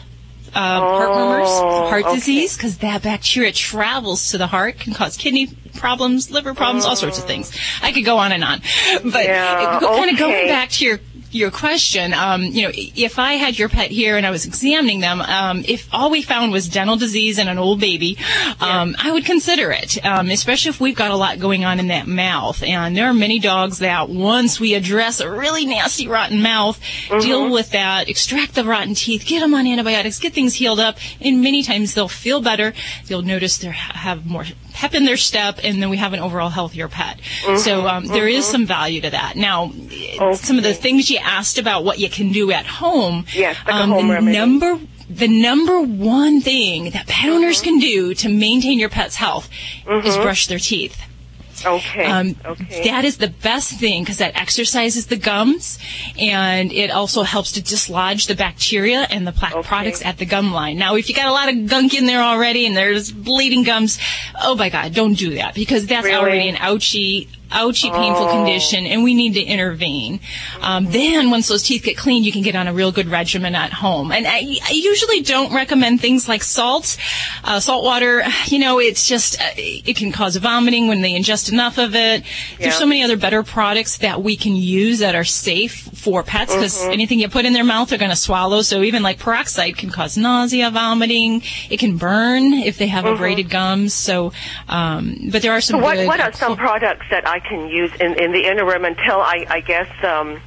Uh, heart murmurs, Oh, heart okay. disease, because that bacteria travels to the heart, can cause kidney problems, liver problems, all sorts of things. I could go on and on, but Yeah, kind of going back to your your question, um, you know, if I had your pet here and I was examining them, um, if all we found was dental disease and an old baby, um, I would consider it, um, especially if we've got a lot going on in that mouth. And there are many dogs that once we address a really nasty rotten mouth, deal with that, extract the rotten teeth, get them on antibiotics, get things healed up, and many times they'll feel better. You'll notice they have more pep in their step, and then we have an overall healthier pet. So um, there is some value to that. Now, some of the things you asked about what you can do at home. Yes, like a um, home the remedy. number the number one thing that pet owners can do to maintain your pet's health is Mhm. brush their teeth. Okay. Um, okay. That is the best thing because that exercises the gums and it also helps to dislodge the bacteria and the plaque products at the gum line. Now, if you got a lot of gunk in there already and there's bleeding gums, oh my God, don't do that because that's Really? already an ouchie ouchy, painful Oh. condition, and we need to intervene. Um, then, once those teeth get cleaned, you can get on a real good regimen at home. And I, I usually don't recommend things like salt, uh, salt water. You know, it's just uh, it can cause vomiting when they ingest enough of it. There's so many other better products that we can use that are safe for pets because Mhm. anything you put in their mouth they're going to swallow. So even like peroxide can cause nausea, vomiting. It can burn if they have Mhm. abraded gums. So, um, but there are some So what what are some products that I can use in, in the interim until I I guess um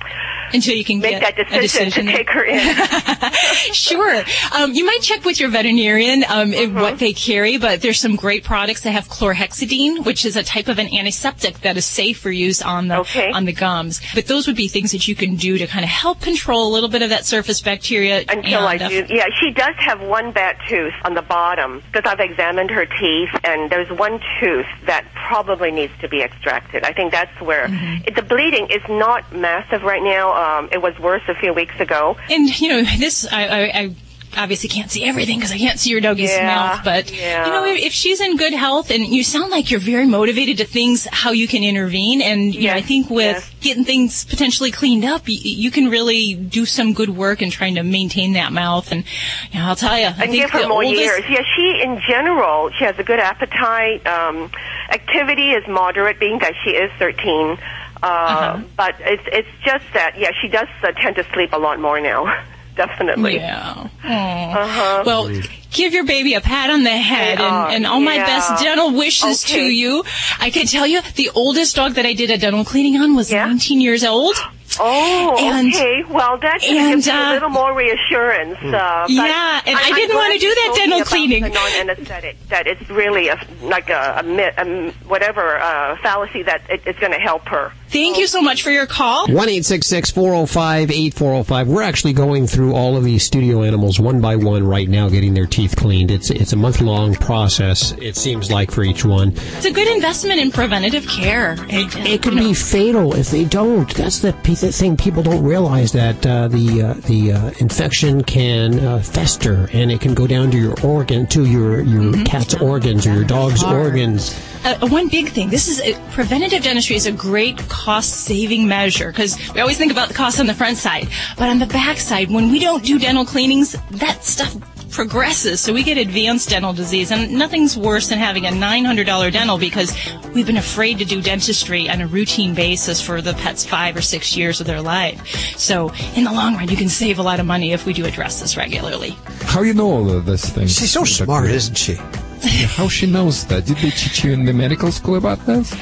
until you can make get that a decision, decision. to take her in. sure. Um, you might check with your veterinarian um, Mm-hmm. what they carry, but there's some great products that have chlorhexidine, which is a type of an antiseptic that is safe for use on the on the gums. But those would be things that you can do to kind of help control a little bit of that surface bacteria. Until I uh, do, yeah, she does have one bad tooth on the bottom because I've examined her teeth, and there's one tooth that probably needs to be extracted. I think that's where Mm-hmm. it, the bleeding is not massive right now. Um, it was worse a few weeks ago. And you know, this I, I, I obviously can't see everything because I can't see your doggy's Yeah, mouth. But yeah. you know, if, if she's in good health, and you sound like you're very motivated to things how you can intervene, and you know, I think with getting things potentially cleaned up, you, you can really do some good work in trying to maintain that mouth. And you know, I'll tell you, I and think give her more oldest, years. Yeah, she in general she has a good appetite. Um, activity is moderate, being that she is 13. Uh, Uh-huh. But it's it's just that yeah, she does uh, tend to sleep a lot more now. Definitely. Yeah. Uh-huh. Well, give your baby a pat on the head and, and all my best dental wishes to you. I can tell you, the oldest dog that I did a dental cleaning on was 19 years old. Oh, And- okay. Well, that and, gives you uh, a little more reassurance. Uh, Yeah, and I I'm didn't wanna do that dental cleaning. The non-anesthetic. That it's really a like a, a, myth, whatever uh, fallacy that it, it's going to help her. Thank you so much for your call. One eight six six four zero five eight four zero five. We're actually going through all of these studio animals one by one right now, getting their teeth cleaned. It's it's a month long process. It seems like for each one. It's a good investment in preventative care. It, It could be fatal if they don't. That's the, pe- the thing people don't realize that uh, the uh, the uh, infection can uh, fester and it can go down to your organ, to your your cat's organs or your dog's organs. Uh, one big thing. This is uh preventative dentistry is a great cost saving measure because we always think about the cost on the front side, but on the back side, when we don't do dental cleanings, that stuff progresses. So we get advanced dental disease, and nothing's worse than having a $900 dental because we've been afraid to do dentistry on a routine basis for the pet's five or six years of their life. So in the long run, you can save a lot of money if we do address this regularly. How you know all of this things? She's so smart, isn't she? How she knows that? Did they teach you in the medical school about this?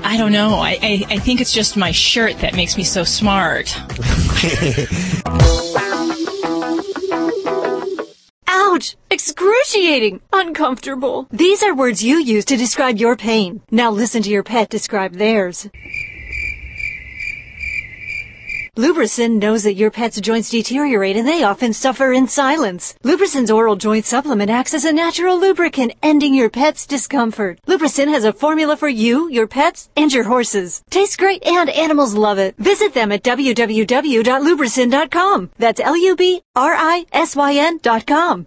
I don't know. I, I, I think it's just my shirt that makes me so smart. Ouch! Excruciating! Uncomfortable. These are words you use to describe your pain. Now listen to your pet describe theirs. Lubrisyn knows that your pet's joints deteriorate and they often suffer in silence. Lubrisyn's oral joint supplement acts as a natural lubricant, ending your pet's discomfort. Lubrisyn has a formula for you, your pets, and your horses. Tastes great and animals love it. Visit them at www.lubrisyn.com. That's L-U-B-R-I-S-Y-N dot com.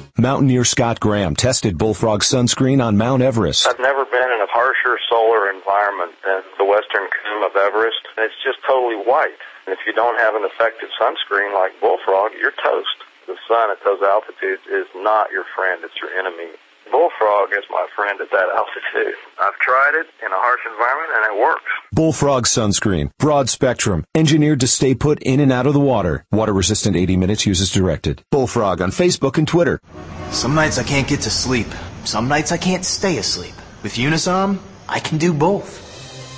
Mountaineer Scott Graham tested Bullfrog sunscreen on Mount Everest. I've never been in a harsher solar environment than the western comb of Everest. It's just totally white. And if you don't have an effective sunscreen like Bullfrog, you're toast. The sun at those altitudes is not your friend, it's your enemy. Bullfrog is my friend at that altitude. I've tried it in a harsh environment and it works. Bullfrog sunscreen, broad spectrum, engineered to stay put in and out of the water. Water resistant 80 minutes, uses directed. Bullfrog on Facebook and Twitter. Some nights I can't get to sleep. Some nights I can't stay asleep. With Unisom, I can do both.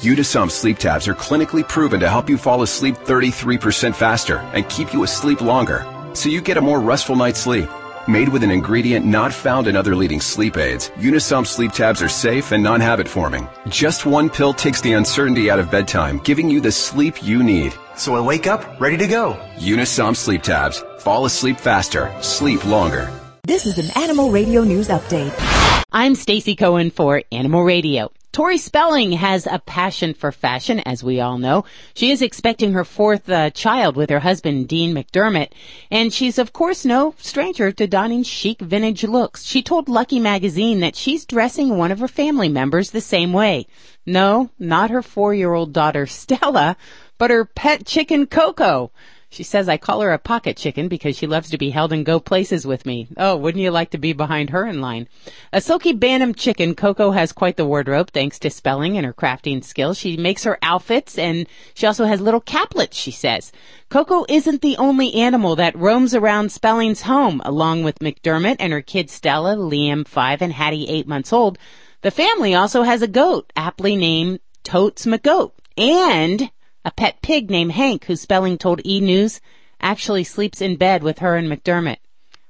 Unisom sleep tabs are clinically proven to help you fall asleep 33% faster and keep you asleep longer, so you get a more restful night's sleep. Made with an ingredient not found in other leading sleep aids, Unisom sleep tabs are safe and non-habit forming. Just one pill takes the uncertainty out of bedtime, giving you the sleep you need. So I wake up ready to go. Unisom sleep tabs. Fall asleep faster. Sleep longer. This is an Animal Radio News Update. I'm Stacy Cohen for Animal Radio. Tori Spelling has a passion for fashion, as we all know. She is expecting her fourth uh, child with her husband, Dean McDermott, and she's of course no stranger to donning chic vintage looks. She told Lucky Magazine that she's dressing one of her family members the same way. No, not her four-year-old daughter, Stella, but her pet chicken, Coco. She says I call her a pocket chicken because she loves to be held and go places with me. Oh, wouldn't you like to be behind her in line? A silkie Bantam chicken, Coco has quite the wardrobe thanks to spelling and her crafting skills. She makes her outfits and she also has little caplets, she says. Coco isn't the only animal that roams around Spelling's home, along with McDermott and her kids Stella, Liam, five, and Hattie, eight months old. The family also has a goat, aptly named Totes McGoat, and a pet pig named Hank, who Spelling told E! News actually sleeps in bed with her and McDermott.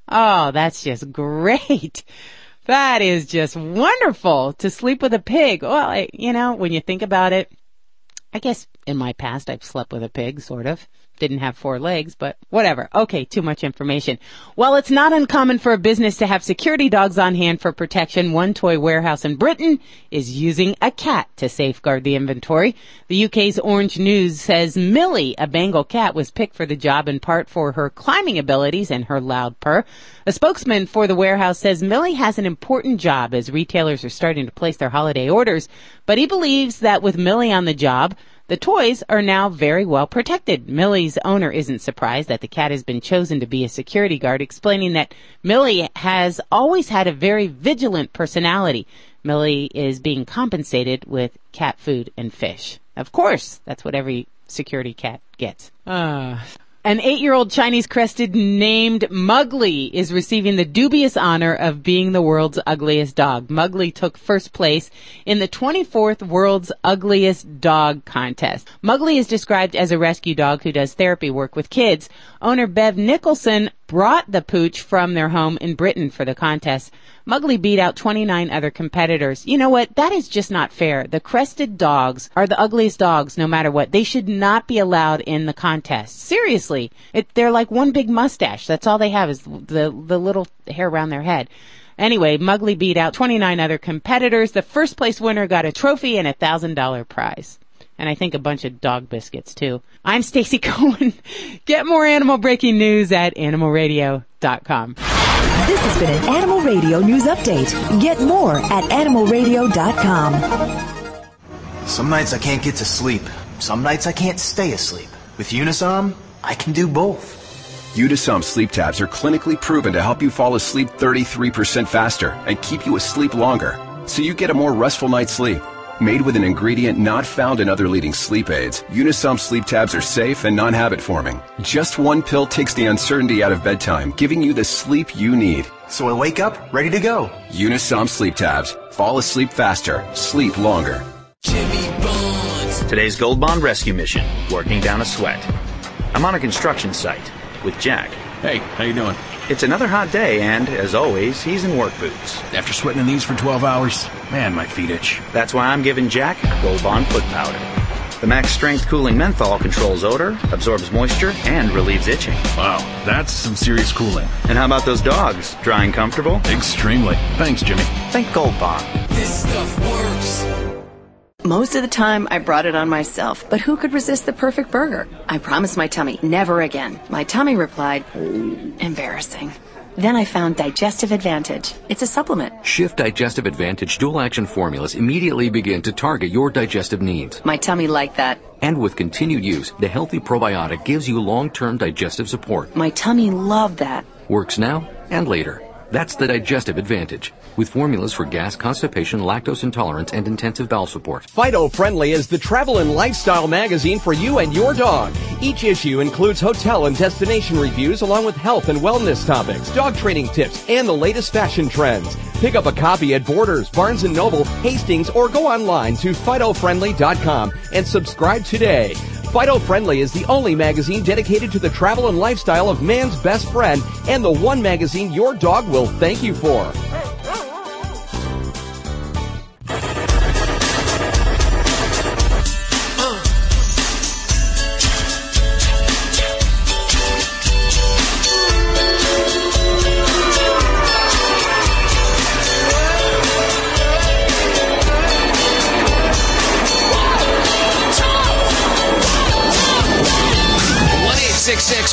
Oh, that's just great. That is just wonderful to sleep with a pig. Well, I, you know, when you think about it, I guess in my past I've slept with a pig, sort of. Didn't have four legs, but whatever. Okay, too much information. While it's not uncommon for a business to have security dogs on hand for protection, one toy warehouse in Britain is using a cat to safeguard the inventory. The UK's Orange News says Millie, a Bengal cat, was picked for the job in part for her climbing abilities and her loud purr. A spokesman for the warehouse says Millie has an important job as retailers are starting to place their holiday orders, but he believes that with Millie on the job, the toys are now very well protected. Millie's owner isn't surprised that the cat has been chosen to be a security guard, explaining that Millie has always had a very vigilant personality. Millie is being compensated with cat food and fish. Of course, that's what every security cat gets. Uh, an eight-year-old Chinese crested named Mugly is receiving the dubious honor of being the world's ugliest dog. Mugly took first place in the 24th World's Ugliest Dog contest. Mugly is described as a rescue dog who does therapy work with kids. Owner Bev Nicholson brought the pooch from their home in Britain for the contest. Mugly beat out 29 other competitors. You know what? That is just not fair. The crested dogs are the ugliest dogs no matter what. They should not be allowed in the contest. Seriously. It, they're like one big mustache. That's all they have is the, the little hair around their head. Anyway, Mugly beat out 29 other competitors. The first place winner got a trophy and a thousand dollar prize. And I think a bunch of dog biscuits too. I'm Stacy Cohen. Get more animal breaking news at animalradio.com. This has been an Animal Radio News Update. Get more at animalradio.com. Some nights I can't get to sleep. Some nights I can't stay asleep. With Unisom, I can do both. Unisom sleep tabs are clinically proven to help you fall asleep 33% faster and keep you asleep longer, so you get a more restful night's sleep. Made with an ingredient not found in other leading sleep aids, Unisom sleep tabs are safe and non-habit forming. Just one pill takes the uncertainty out of bedtime, giving you the sleep you need. So I wake up ready to go. Unisom sleep tabs. Fall asleep faster. Sleep longer. Today's Gold Bond rescue mission, working down a sweat. I'm on a construction site with Jack. Hey, how you doing? It's another hot day, and as always, he's in work boots. After sweating in these for 12 hours, man, my feet itch. That's why I'm giving Jack Gold Bond foot powder. The max strength cooling menthol controls odor, absorbs moisture, and relieves itching. Wow, that's some serious cooling. And how about those dogs? Dry and comfortable? Extremely. Thanks, Jimmy. Thank Gold Bond. This stuff works. Most of the time, I brought it on myself, but who could resist the perfect burger? I promised my tummy, never again. My tummy replied, embarrassing. Then I found Digestive Advantage. It's a supplement. Shift Digestive Advantage dual action formulas immediately begin to target your digestive needs. My tummy liked that. And with continued use, the healthy probiotic gives you long term digestive support. My tummy loved that. Works now and later. That's the digestive advantage. With formulas for gas, constipation, lactose intolerance, and intensive bowel support. Fido Friendly is the travel and lifestyle magazine for you and your dog. Each issue includes hotel and destination reviews along with health and wellness topics, dog training tips, and the latest fashion trends. Pick up a copy at Borders, Barnes & Noble, Hastings, or go online to FidoFriendly.com and subscribe today. Fido Friendly is the only magazine dedicated to the travel and lifestyle of man's best friend and the one magazine your dog will thank you for.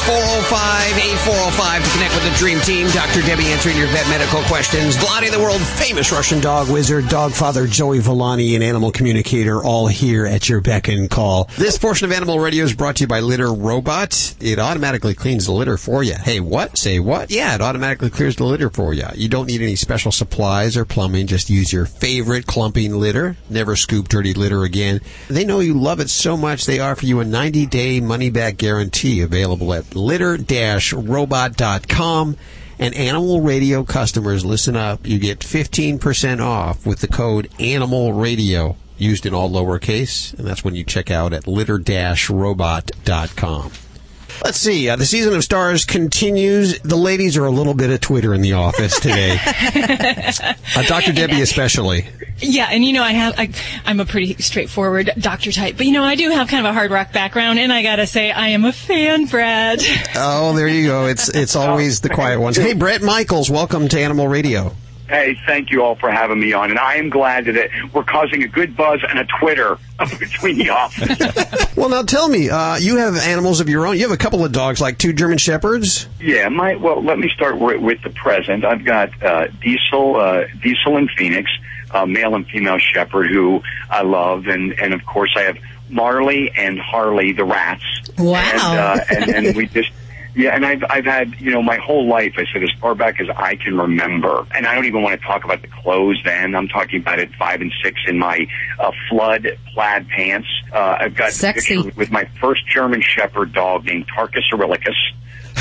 Four zero five eight four zero five to connect with the Dream Team. Dr. Debbie answering your vet medical questions. Vladi, the world famous Russian dog wizard, dog father Joey Villani, and animal communicator, all here at your beck and call. This portion of Animal Radio is brought to you by Litter Robot. It automatically cleans the litter for you. Hey, what? Say what? Yeah, it automatically clears the litter for you. You don't need any special supplies or plumbing. Just use your favorite clumping litter. Never scoop dirty litter again. They know you love it so much they offer you a 90 day money back guarantee available at litter-robot.com. And Animal Radio customers, listen up. You get 15% off with the code Animal Radio used in all lowercase. And that's when you check out at litter-robot.com. Let's see. Uh, the season of stars continues. The ladies are a little bit of Twitter in the office today. uh, Dr. Debbie especially. Yeah, and you know, I have, I, I'm a pretty straightforward doctor type, but you know, I do have kind of a hard rock background, and I gotta say, I am a fan, Brad. Oh, there you go. It's it's always the quiet ones. Hey, Bret Michaels, welcome to Animal Radio. Hey, thank you all for having me on, and I am glad that it, we're causing a good buzz and a Twitter between the office. Well, now tell me, uh, you have animals of your own. You have a couple of dogs, like two German Shepherds. yeah, my well, let me start with, with the present. I've got uh, Diesel, uh, Diesel and Phoenix, uh, male and female shepherd, who I love, and and of course I have Marley and Harley, the rats. Wow. And, uh, and, and we just. Yeah, and I've I've had you know my whole life. I said as far back as I can remember, and I don't even want to talk about the clothes. Then I'm talking about at five and six in my uh, flood plaid pants. Uh, I've got Sexy. with my first German Shepherd dog named Tarkus Aurelius.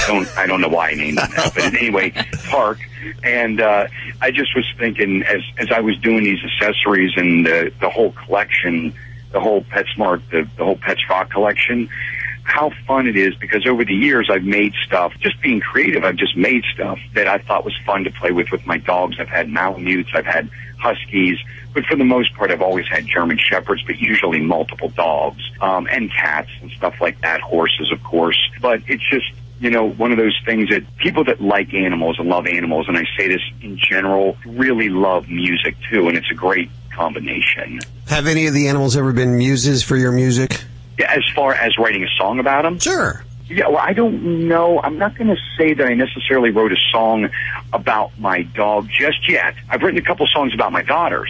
Don't I don't know why I named him that, but anyway, Tark. And uh, I just was thinking as as I was doing these accessories and the the whole collection, the whole PetSmart, the the whole Pets Rock collection how fun it is because over the years I've made stuff, just being creative, I've just made stuff that I thought was fun to play with with my dogs. I've had Malamutes, I've had Huskies, but for the most part I've always had German Shepherds, but usually multiple dogs, um, and cats and stuff like that, horses of course. But it's just, you know, one of those things that people that like animals and love animals, and I say this in general, really love music too, and it's a great combination. Have any of the animals ever been muses for your music? As far as writing a song about them? Sure. Yeah, well, I don't know. I'm not going to say that I necessarily wrote a song about my dog just yet. I've written a couple songs about my daughters.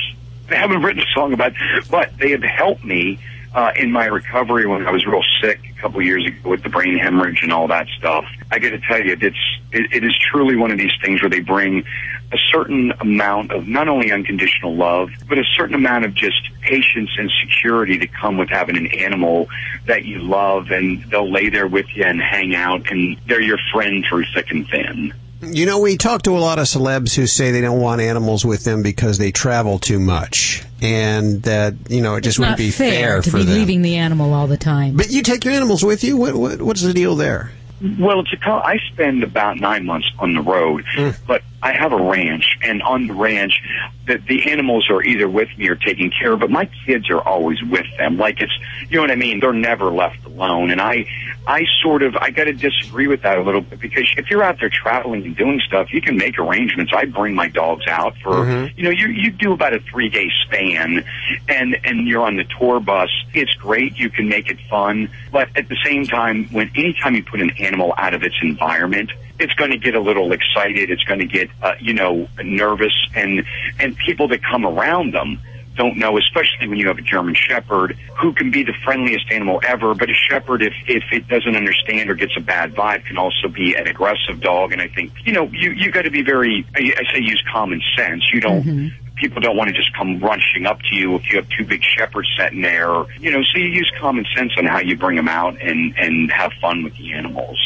I haven't written a song about, but they have helped me uh, in my recovery when I was real sick a couple years ago with the brain hemorrhage and all that stuff. I got to tell you, it's it, it is truly one of these things where they bring a certain amount of not only unconditional love, but a certain amount of just patience and security that come with having an animal that you love, and they'll lay there with you and hang out, and they're your friend through thick and thin. You know, we talk to a lot of celebs who say they don't want animals with them because they travel too much, and that you know it just It's wouldn't not be fair, to for be them. leaving the animal all the time. But you take your animals with you. What, what what's the deal there? Well, it's a co- I spend about nine months on the road, but I have a ranch, and on the ranch, the the animals are either with me or taken care of. But my kids are always with them. Like it's, you know what I mean? They're never left alone, and I, I sort of, I got to disagree with that a little bit because if you're out there traveling and doing stuff, you can make arrangements. I bring my dogs out for, Mhm. you know, you you do about a three day span, and and you're on the tour bus. It's great. You can make it fun, but at the same time, when anytime you put an animal out of its environment, it's going to get a little excited. It's going to get, uh, you know, nervous, and and people that come around them don't know, especially when you have a German Shepherd who can be the friendliest animal ever. But a Shepherd, if if it doesn't understand or gets a bad vibe, can also be an aggressive dog. And I think you know you you got to be very. I, I say use common sense. You don't people don't want to just come rushing up to you if you have two big shepherds sitting there. You know, so you use common sense on how you bring them out and and have fun with the animals.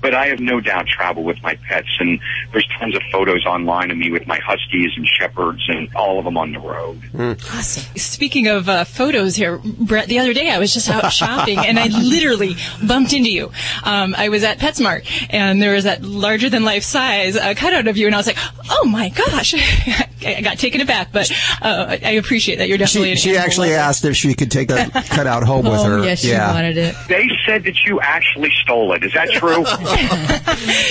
But I have no doubt travel with my pets, and there's tons of photos online of me with my huskies and shepherds and all of them on the road. Awesome. Speaking of uh, photos here, Bret, the other day I was just out shopping and I literally bumped into you. Um, I was at PetSmart and there was that larger than life size uh, cutout of you, and I was like, oh my gosh. I got taken aback, but uh, I appreciate that you're definitely She, she animal actually lover. asked if she could take that cutout home with Oh, her. yes, she yeah. wanted it. They said that you actually stole it. Is that true?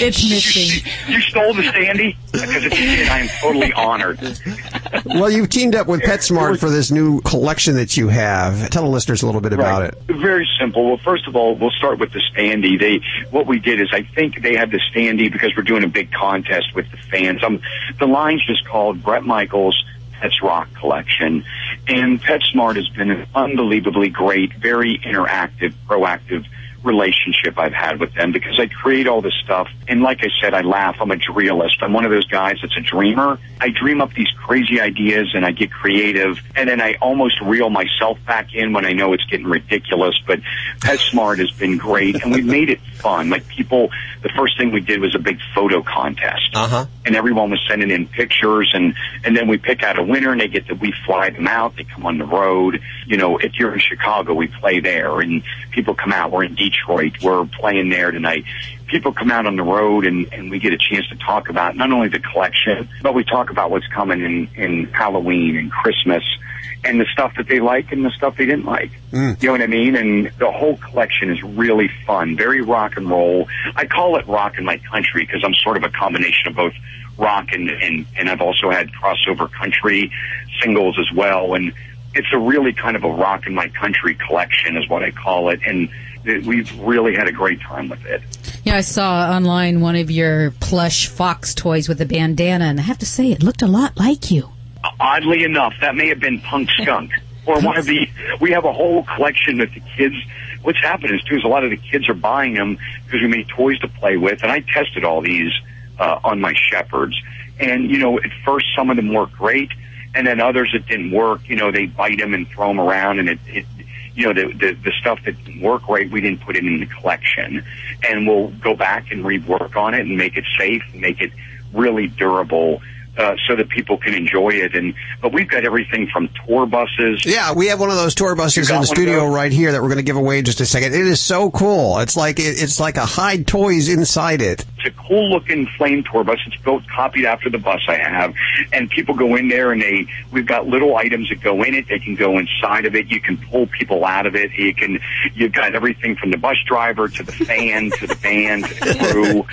it's missing. You stole the standee? Because if you did, I am totally honored. Well, you've teamed up with PetSmart for this new collection that you have. Tell the listeners a little bit about it. Very simple. Well, first of all, we'll start with the standee. They what we did is I think they had the standee because we're doing a big contest with the fans. Um, the line's just called Bret Michaels Pets Rock Collection, and PetSmart has been an unbelievably great, very interactive, proactive relationship I've had with them because I create all this stuff. And like I said, I laugh. I'm a realist. I'm one of those guys that's a dreamer. I dream up these crazy ideas and I get creative and then I almost reel myself back in when I know it's getting ridiculous. But PetSmart has been great and we've made it fun. Like people, the first thing we did was a big photo contest. Uh-huh. And everyone was sending in pictures and, and then we pick out a winner and they get to, we fly them out. They come on the road. You know, if you're in Chicago, we play there and people come out. We're in Detroit. We're playing there tonight. People come out on the road and, and we get a chance to talk about not only the collection, but we talk about what's coming in, in Halloween and Christmas and the stuff that they like and the stuff they didn't like. Mm. You know what I mean? And the whole collection is really fun, very rock and roll. I call it rock in my country because I'm sort of a combination of both rock and, and, and I've also had crossover country singles as well. And it's a really kind of a rock in my country collection is what I call it. And th- we've really had a great time with it. Yeah, I saw online one of your plush fox toys with a bandana, and I have to say, it looked a lot like you. oddly enough, that may have been Punk Skunk or one of the. We have a whole collection that the kids. What's happened is too is a lot of the kids are buying them because we made toys to play with, and I tested all these uh, on my shepherds. And you know, at first some of them worked great, and then others it didn't work. You know, they bite them and throw them around, and it. it you know, the, the, the stuff that didn't work right, we didn't put it in the collection. And we'll go back and rework on it and make it safe, and make it really durable uh, so that people can enjoy it. And but we've got everything from tour buses. Yeah, we have one of those tour buses in the studio right here that we're going to give away in just a second. It is so cool. It's like it, it's like a hide toys inside it. It's a cool looking flame tour bus. It's built copied after the bus I have, and people go in there and they we've got little items that go in it. They can go inside of it. You can pull people out of it. You can you've got everything from the bus driver to the fan to the band to the crew.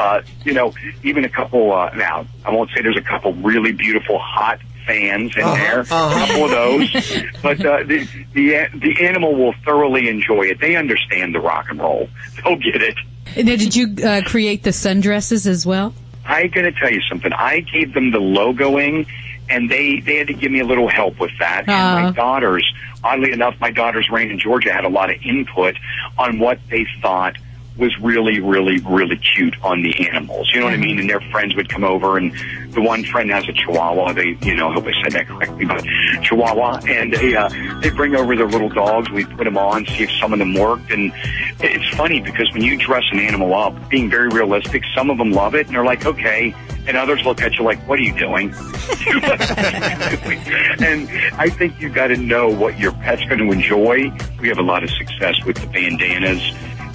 Uh, you know, even a couple. Uh, now I won't say there's a couple really beautiful hot fans in Uh-huh, there. uh-huh. A couple of those, but uh, the the the animal will thoroughly enjoy it. They understand the rock and roll. They'll get it. Then did you uh, create the sundresses as well? I got to tell you something. I gave them the logoing, and they they had to give me a little help with that. And my Uh. daughters, oddly enough, my daughters, Raine and Jorja, had a lot of input on what they thought was really, really, really cute on the animals. You know what I mean? And their friends would come over, and the one friend has a Chihuahua. They, you know, I hope I said that correctly, but Chihuahua, and they uh, they bring over their little dogs. We put them on, see if some of them worked, and it's funny because when you dress an animal up, being very realistic, some of them love it, and they're like, okay, and others look at you like, what are you doing? and I think you've got to know what your pet's going to enjoy. We have a lot of success with the bandanas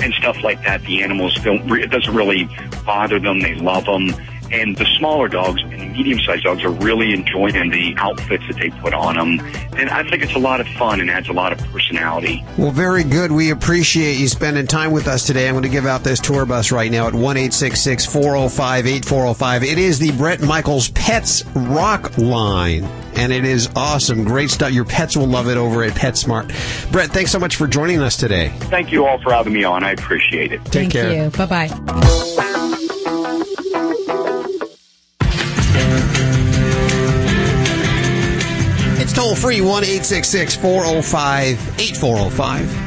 and stuff like that. The animals don't, it doesn't really bother them. They love them. And the smaller dogs and the medium-sized dogs are really enjoying the outfits that they put on them. And I think it's a lot of fun and adds a lot of personality. Well, very good. We appreciate you spending time with us today. I'm going to give out this tour bus right now at one eight six six four zero five eight four zero five. It is the Bret Michaels Pets Rock line. And it is awesome. Great stuff. Your pets will love it over at PetSmart. Bret, thanks so much for joining us today. Thank you all for having me on. I appreciate it. Take Thank care. you. Bye bye. Toll free 1 405 8405.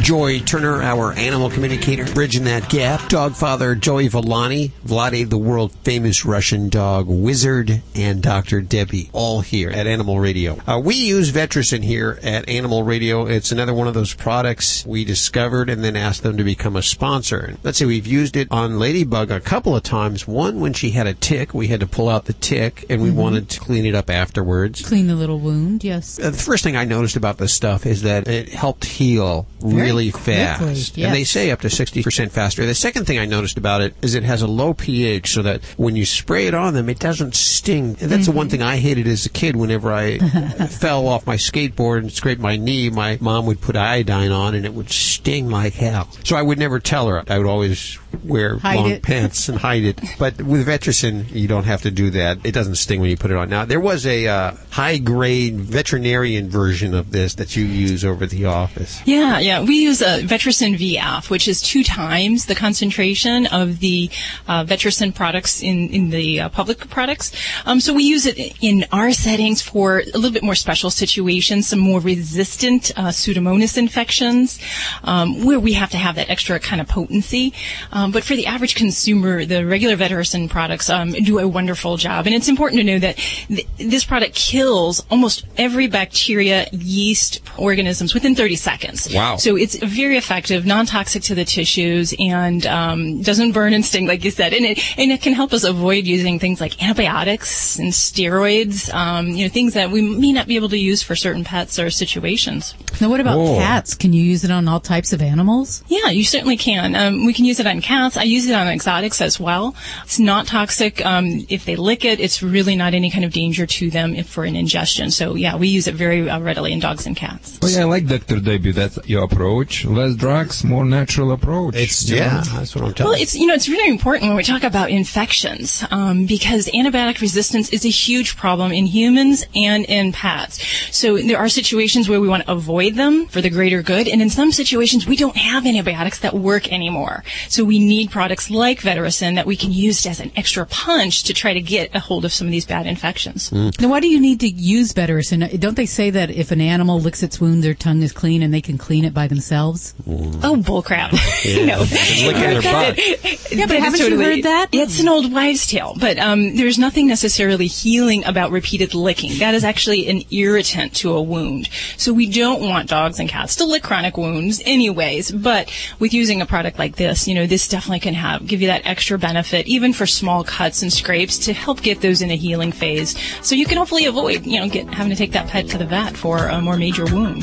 Joy Turner, our animal communicator, bridging that gap. Dog father Joey Villani, Vlade, the world famous Russian dog wizard, and Dr. Debbie, all here at Animal Radio. Uh, we use Vetericyn here at Animal Radio. It's another one of those products we discovered and then asked them to become a sponsor. Let's see, we've used it on Ladybug a couple of times. One when she had a tick, we had to pull out the tick and we Mhm. wanted to clean it up afterwards. Clean the little wound, yes. Uh, the first thing I noticed about this stuff is that it helped heal Very really quickly, fast. yes. And they say up to 60% faster. The second thing I noticed about it is it has a low pH so that when you spray it on them, it doesn't sting. And that's the Mm-hmm. one thing I hated as a kid whenever I fell off my skateboard and scraped my knee. My mom would put iodine on and it would sting like hell. So I would never tell her. I would always wear Hide long it. pants and hide it. But with Vetericyn, you don't have to do that. It doesn't sting when you put it on. Now, there was a uh, high grade veterinarian version of this that you use over at the office. Yeah, yeah. We use a Vetericyn VF, which is two times the concentration of the uh, Vetericyn products in, in the uh, public products. Um, so we use it in our settings for a little bit more special situations, some more resistant uh, Pseudomonas infections, um, where we have to have that extra kind of potency. Um, but for the average consumer, the regular Vetericyn products um, do a wonderful job. And it's important to know that th- this product kills almost every bacteria, yeast, organisms within 30 seconds. Wow. So it's very effective, non-toxic to the tissues, and um, doesn't burn and sting, like you said. And it and it can help us avoid using things like antibiotics and steroids. Um, you know, things that we may not be able to use for certain pets or situations. Now, what about Oh. cats? Can you use it on all types of animals? Yeah, you certainly can. Um, we can use it on cats. I use it on exotics as well. It's not toxic. Um, if they lick it, it's really not any kind of danger to them if for an ingestion. So yeah, we use it very uh, readily in dogs and cats. Well, yeah, I like Dr. Debbie. That's your approach. Less drugs, more natural approach. It's you yeah, know? that's what I'm telling Well, it's you know it's really important when we talk about infections um, because antibiotic resistance is a huge problem in humans and in pets. So there are situations where we want to avoid them for the greater good, and in some situations we don't have antibiotics that work anymore. So we need products like Vetericyn that we can use as an extra punch to try to get a hold of some of these bad infections. Now, why do you need to use Vetericyn? Don't they say that if an animal licks its wound, their tongue is clean and they can clean it by themselves? Oh, bullcrap! Yeah. no, Licking their butt. Yeah, but That is haven't you heard that? It's an old wives' tale, but um, there's nothing necessarily healing about repeated licking. That is actually an irritant to a wound. So we don't want dogs and cats to lick chronic wounds, anyways. But with using a product like this, you know, this definitely can have give you that extra benefit, even for small cuts and scrapes, to help get those in a healing phase. So you can hopefully avoid, you know, get having to take that pet to the vet for a more major wound.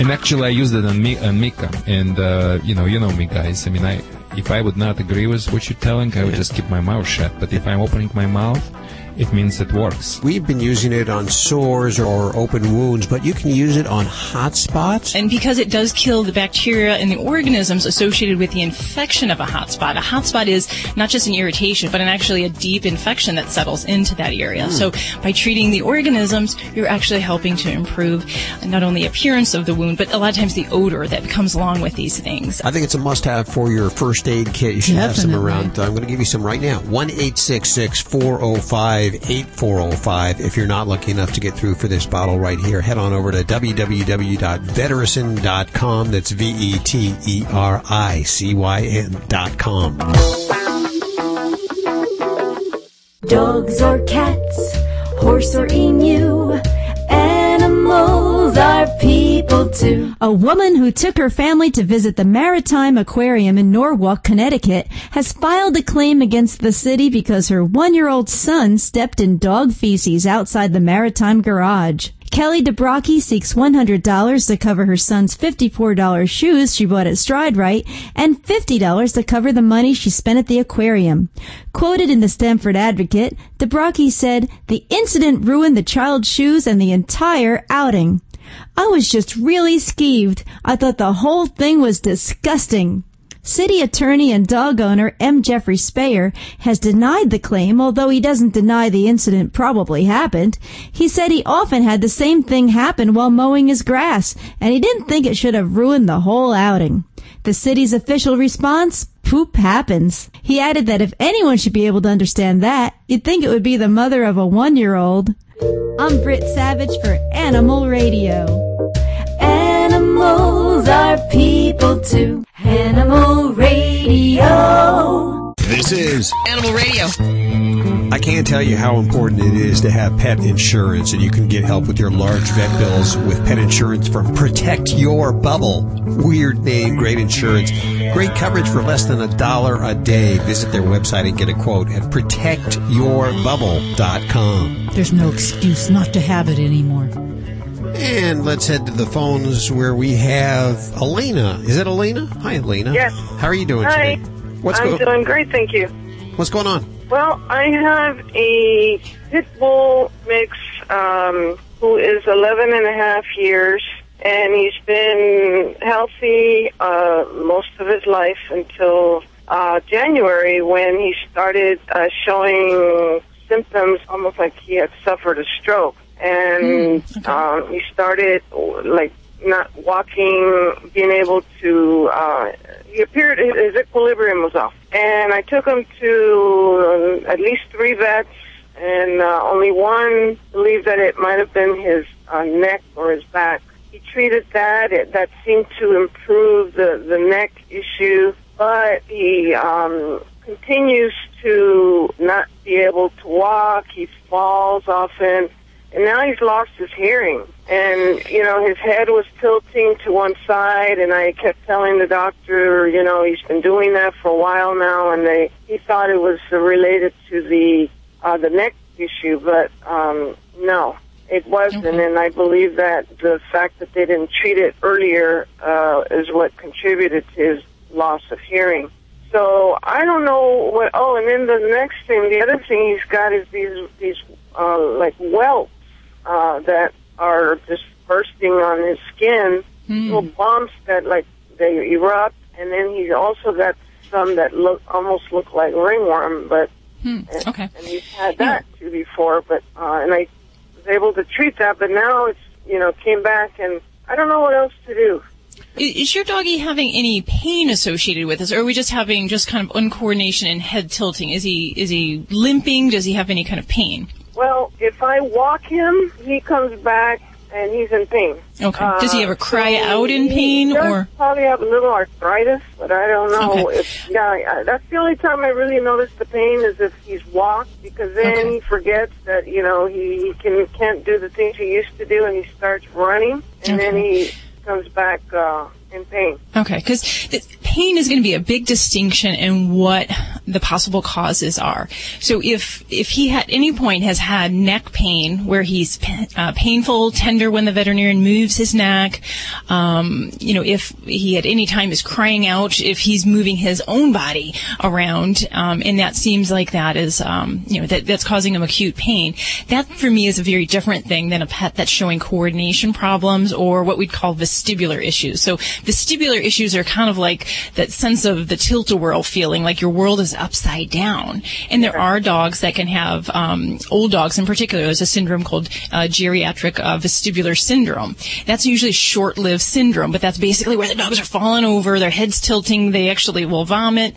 And actually, I used it on, Mi- on Mika, and uh, you know, you know me, guys. I mean, I if I would not agree with what you're telling, I would just keep my mouth shut. But if I'm opening my mouth, it means it works. We've been using it on sores or open wounds, but you can use it on hot spots. And because it does kill the bacteria and the organisms associated with the infection of a hotspot, a hotspot is not just an irritation, but an actually a deep infection that settles into that area. Hmm. So by treating the organisms, you're actually helping to improve not only appearance of the wound, but a lot of times the odor that comes along with these things. I think it's a must have for your first aid kit. You should have some around. I'm going to give you some right now. 1 405 8405. If you're not lucky enough to get through for this bottle right here, head on over to www.vetericyn.com. That's V E T E R I C Y N.com. Dogs or cats, horse or emu, animals are people too. A woman who took her family to visit the Maritime Aquarium in Norwalk, Connecticut, has filed a claim against the city because her one-year-old son stepped in dog feces outside the Maritime garage. Kelly DeBrocki seeks $100 to cover her son's $54 shoes she bought at Stride Rite and $50 to cover the money she spent at the aquarium. Quoted in the Stamford Advocate, DeBrocki said, the incident ruined the child's shoes and the entire outing. I was just really skeeved. I thought the whole thing was disgusting. City attorney and dog owner M. Jeffrey Spahr has denied the claim, although he doesn't deny the incident probably happened. He said he often had the same thing happen while mowing his grass, and he didn't think it should have ruined the whole outing. The city's official response? Poop happens. He added that if anyone should be able to understand that, you'd think it would be the mother of a one-year-old. I'm Britt Savage for Animal Radio. Animal Animals are people too. Animal Radio. This is Animal Radio. I can't tell you how important it is to have pet insurance, and you can get help with your large vet bills with pet insurance from Protect Your Bubble. Weird name, great insurance, great coverage for less than a dollar a day. Visit their website and get a quote at protectyourbubble.com. There's no excuse not to have it anymore. And let's head to the phones where we have Elena. Is it Elena? Hi, Elena. Yes. How are you doing Hi. today? What's I'm go- doing great, thank you. What's going on? Well, I have a pit bull mix um, who is 11 and a half years, and he's been healthy uh, most of his life until uh, January when he started uh, showing symptoms almost like he had suffered a stroke. And um, he started like not walking, being able to. Uh, he appeared his his equilibrium was off, and I took him to uh, at least three vets, and uh, only one believed that it might have been his uh, neck or his back. He treated that; it, that seemed to improve the the neck issue, but he um, continues to not be able to walk. He falls often and now he's lost his hearing. And, you know, his head was tilting to one side, and I kept telling the doctor, you know, he's been doing that for a while now, and they, he thought it was related to the, uh, the neck issue, but, um, no. It wasn't, and I believe that the fact that they didn't treat it earlier uh, is what contributed to his loss of hearing. So I don't know what. Oh, and then the next thing, the other thing he's got is these these uh, like welts uh, that are just bursting on his skin, little bumps that like they erupt, and then he's also got some that look almost look like ringworm, but okay. and he's had that too before, but uh, and I was able to treat that, but now it's you know came back, and I don't know what else to do. Is your doggy having any pain associated with this, or are we just having just kind of uncoordination and head tilting? Is he is he limping? Does he have any kind of pain? Well, if I walk him, he comes back and he's in pain. Okay. Does he ever cry so out in pain, does or probably have a little arthritis, but I don't know. Okay. If, yeah, I- that's the only time I really notice the pain is if he's walked, because then he forgets that you know he, he can can't do the things he used to do, and he starts running, and then he comes back uh, in pain. Okay, because pain is going to be a big distinction in what the possible causes are. So if if he at any point has had neck pain where he's uh, painful, tender when the veterinarian moves his neck, um, you know, if he at any time is crying out, if he's moving his own body around, um, and that seems like that is, um, you know, that that's causing him acute pain. That for me is a very different thing than a pet that's showing coordination problems or what we'd call vestibular issues. So vestibular issues are kind of like that sense of the tilt-a-whirl feeling, like your world is upside down. And there are dogs that can have, um, old dogs in particular, there's a syndrome called uh, geriatric uh, vestibular syndrome. That's usually short-lived syndrome, but that's basically where the dogs are falling over, their heads tilting, they actually will vomit,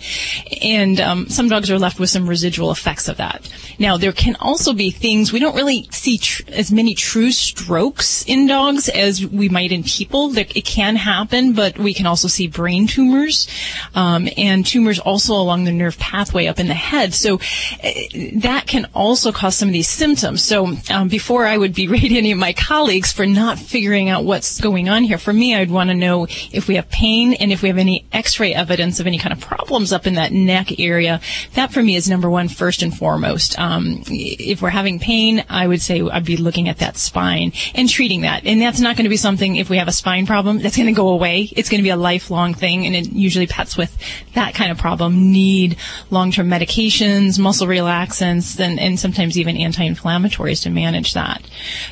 and um, some dogs are left with some residual effects of that. Now, there can also be things, we don't really see tr- as many true strokes in dogs as we might in people. It can happen, but we can also see brain tumors um, and tumors also along the nerve pathway up in the head. So uh, that can also cause some of these symptoms. So um, before I would berate any of my colleagues for not figuring out what's going on here, for me, I'd want to know if we have pain and if we have any X-ray evidence of any kind of problems up in that neck area. That for me is number one, first and foremost. Um, if we're having pain, I would say I'd be looking at that spine and treating that. And that's not going to be something if we have a spine problem that's going to go away. It's going to be a lifelong thing, and it, usually pets with that kind of problem need long-term medications, muscle relaxants, and, and sometimes even anti-inflammatories to manage that.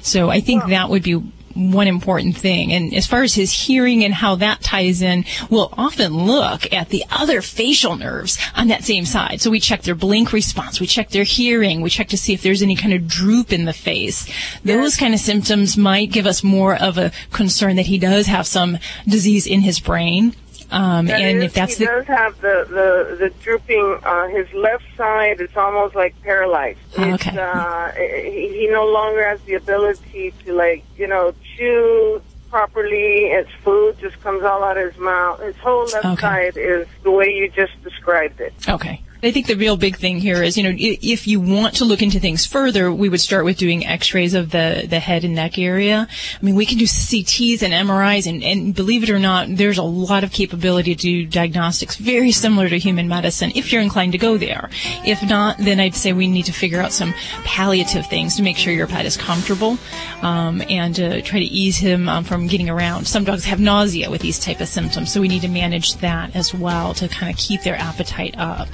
So I think that would be one important thing. And as far as his hearing and how that ties in, we'll often look at the other facial nerves on that same side. So we check their blink response, we check their hearing, we check to see if there's any kind of droop in the face. Those kind of symptoms might give us more of a concern that he does have some disease in his brain. Um, That and is, if that's he the does have the the the drooping. Uh, his left side is almost like paralyzed. Oh, It's, uh, he, he no longer has the ability to like you know chew properly. Its food just comes all out of his mouth. His whole left Okay. side is the way you just described it. Okay. I think the real big thing here is, you know, if you want to look into things further, we would start with doing x-rays of the, the head and neck area. I mean, we can do CTs and MRIs and, and believe it or not, there's a lot of capability to do diagnostics very similar to human medicine if you're inclined to go there. If not, then I'd say we need to figure out some palliative things to make sure your pet is comfortable, um, and uh, try to ease him um, from getting around. Some dogs have nausea with these type of symptoms, so we need to manage that as well to kind of keep their appetite up.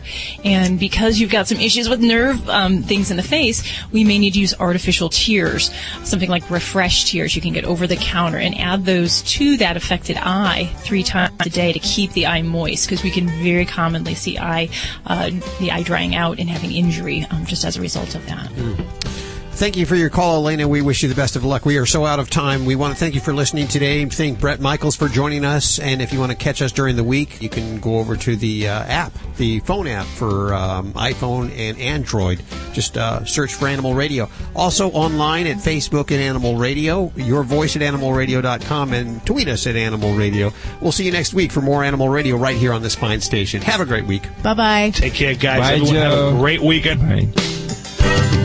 And because you've got some issues with nerve um, things in the face, we may need to use artificial tears, something like refresh tears you can get over the counter, and add those to that affected eye three times a day to keep the eye moist, because we can very commonly see eye, uh, the eye drying out and having injury um, just as a result of that. Thank you for your call, Elena. We wish you the best of luck. We are so out of time. We want to thank you for listening today. Thank Bret Michaels for joining us. And if you want to catch us during the week, you can go over to the uh, app, the phone app for um, iPhone and Android. Just uh, search for Animal Radio. Also online at Facebook at Animal Radio, your voice at animalradio.com, and tweet us at Animal Radio. We'll see you next week for more Animal Radio right here on this fine station. Have a great week. Bye bye. Take care, guys. Bye, Everyone have a great weekend. Always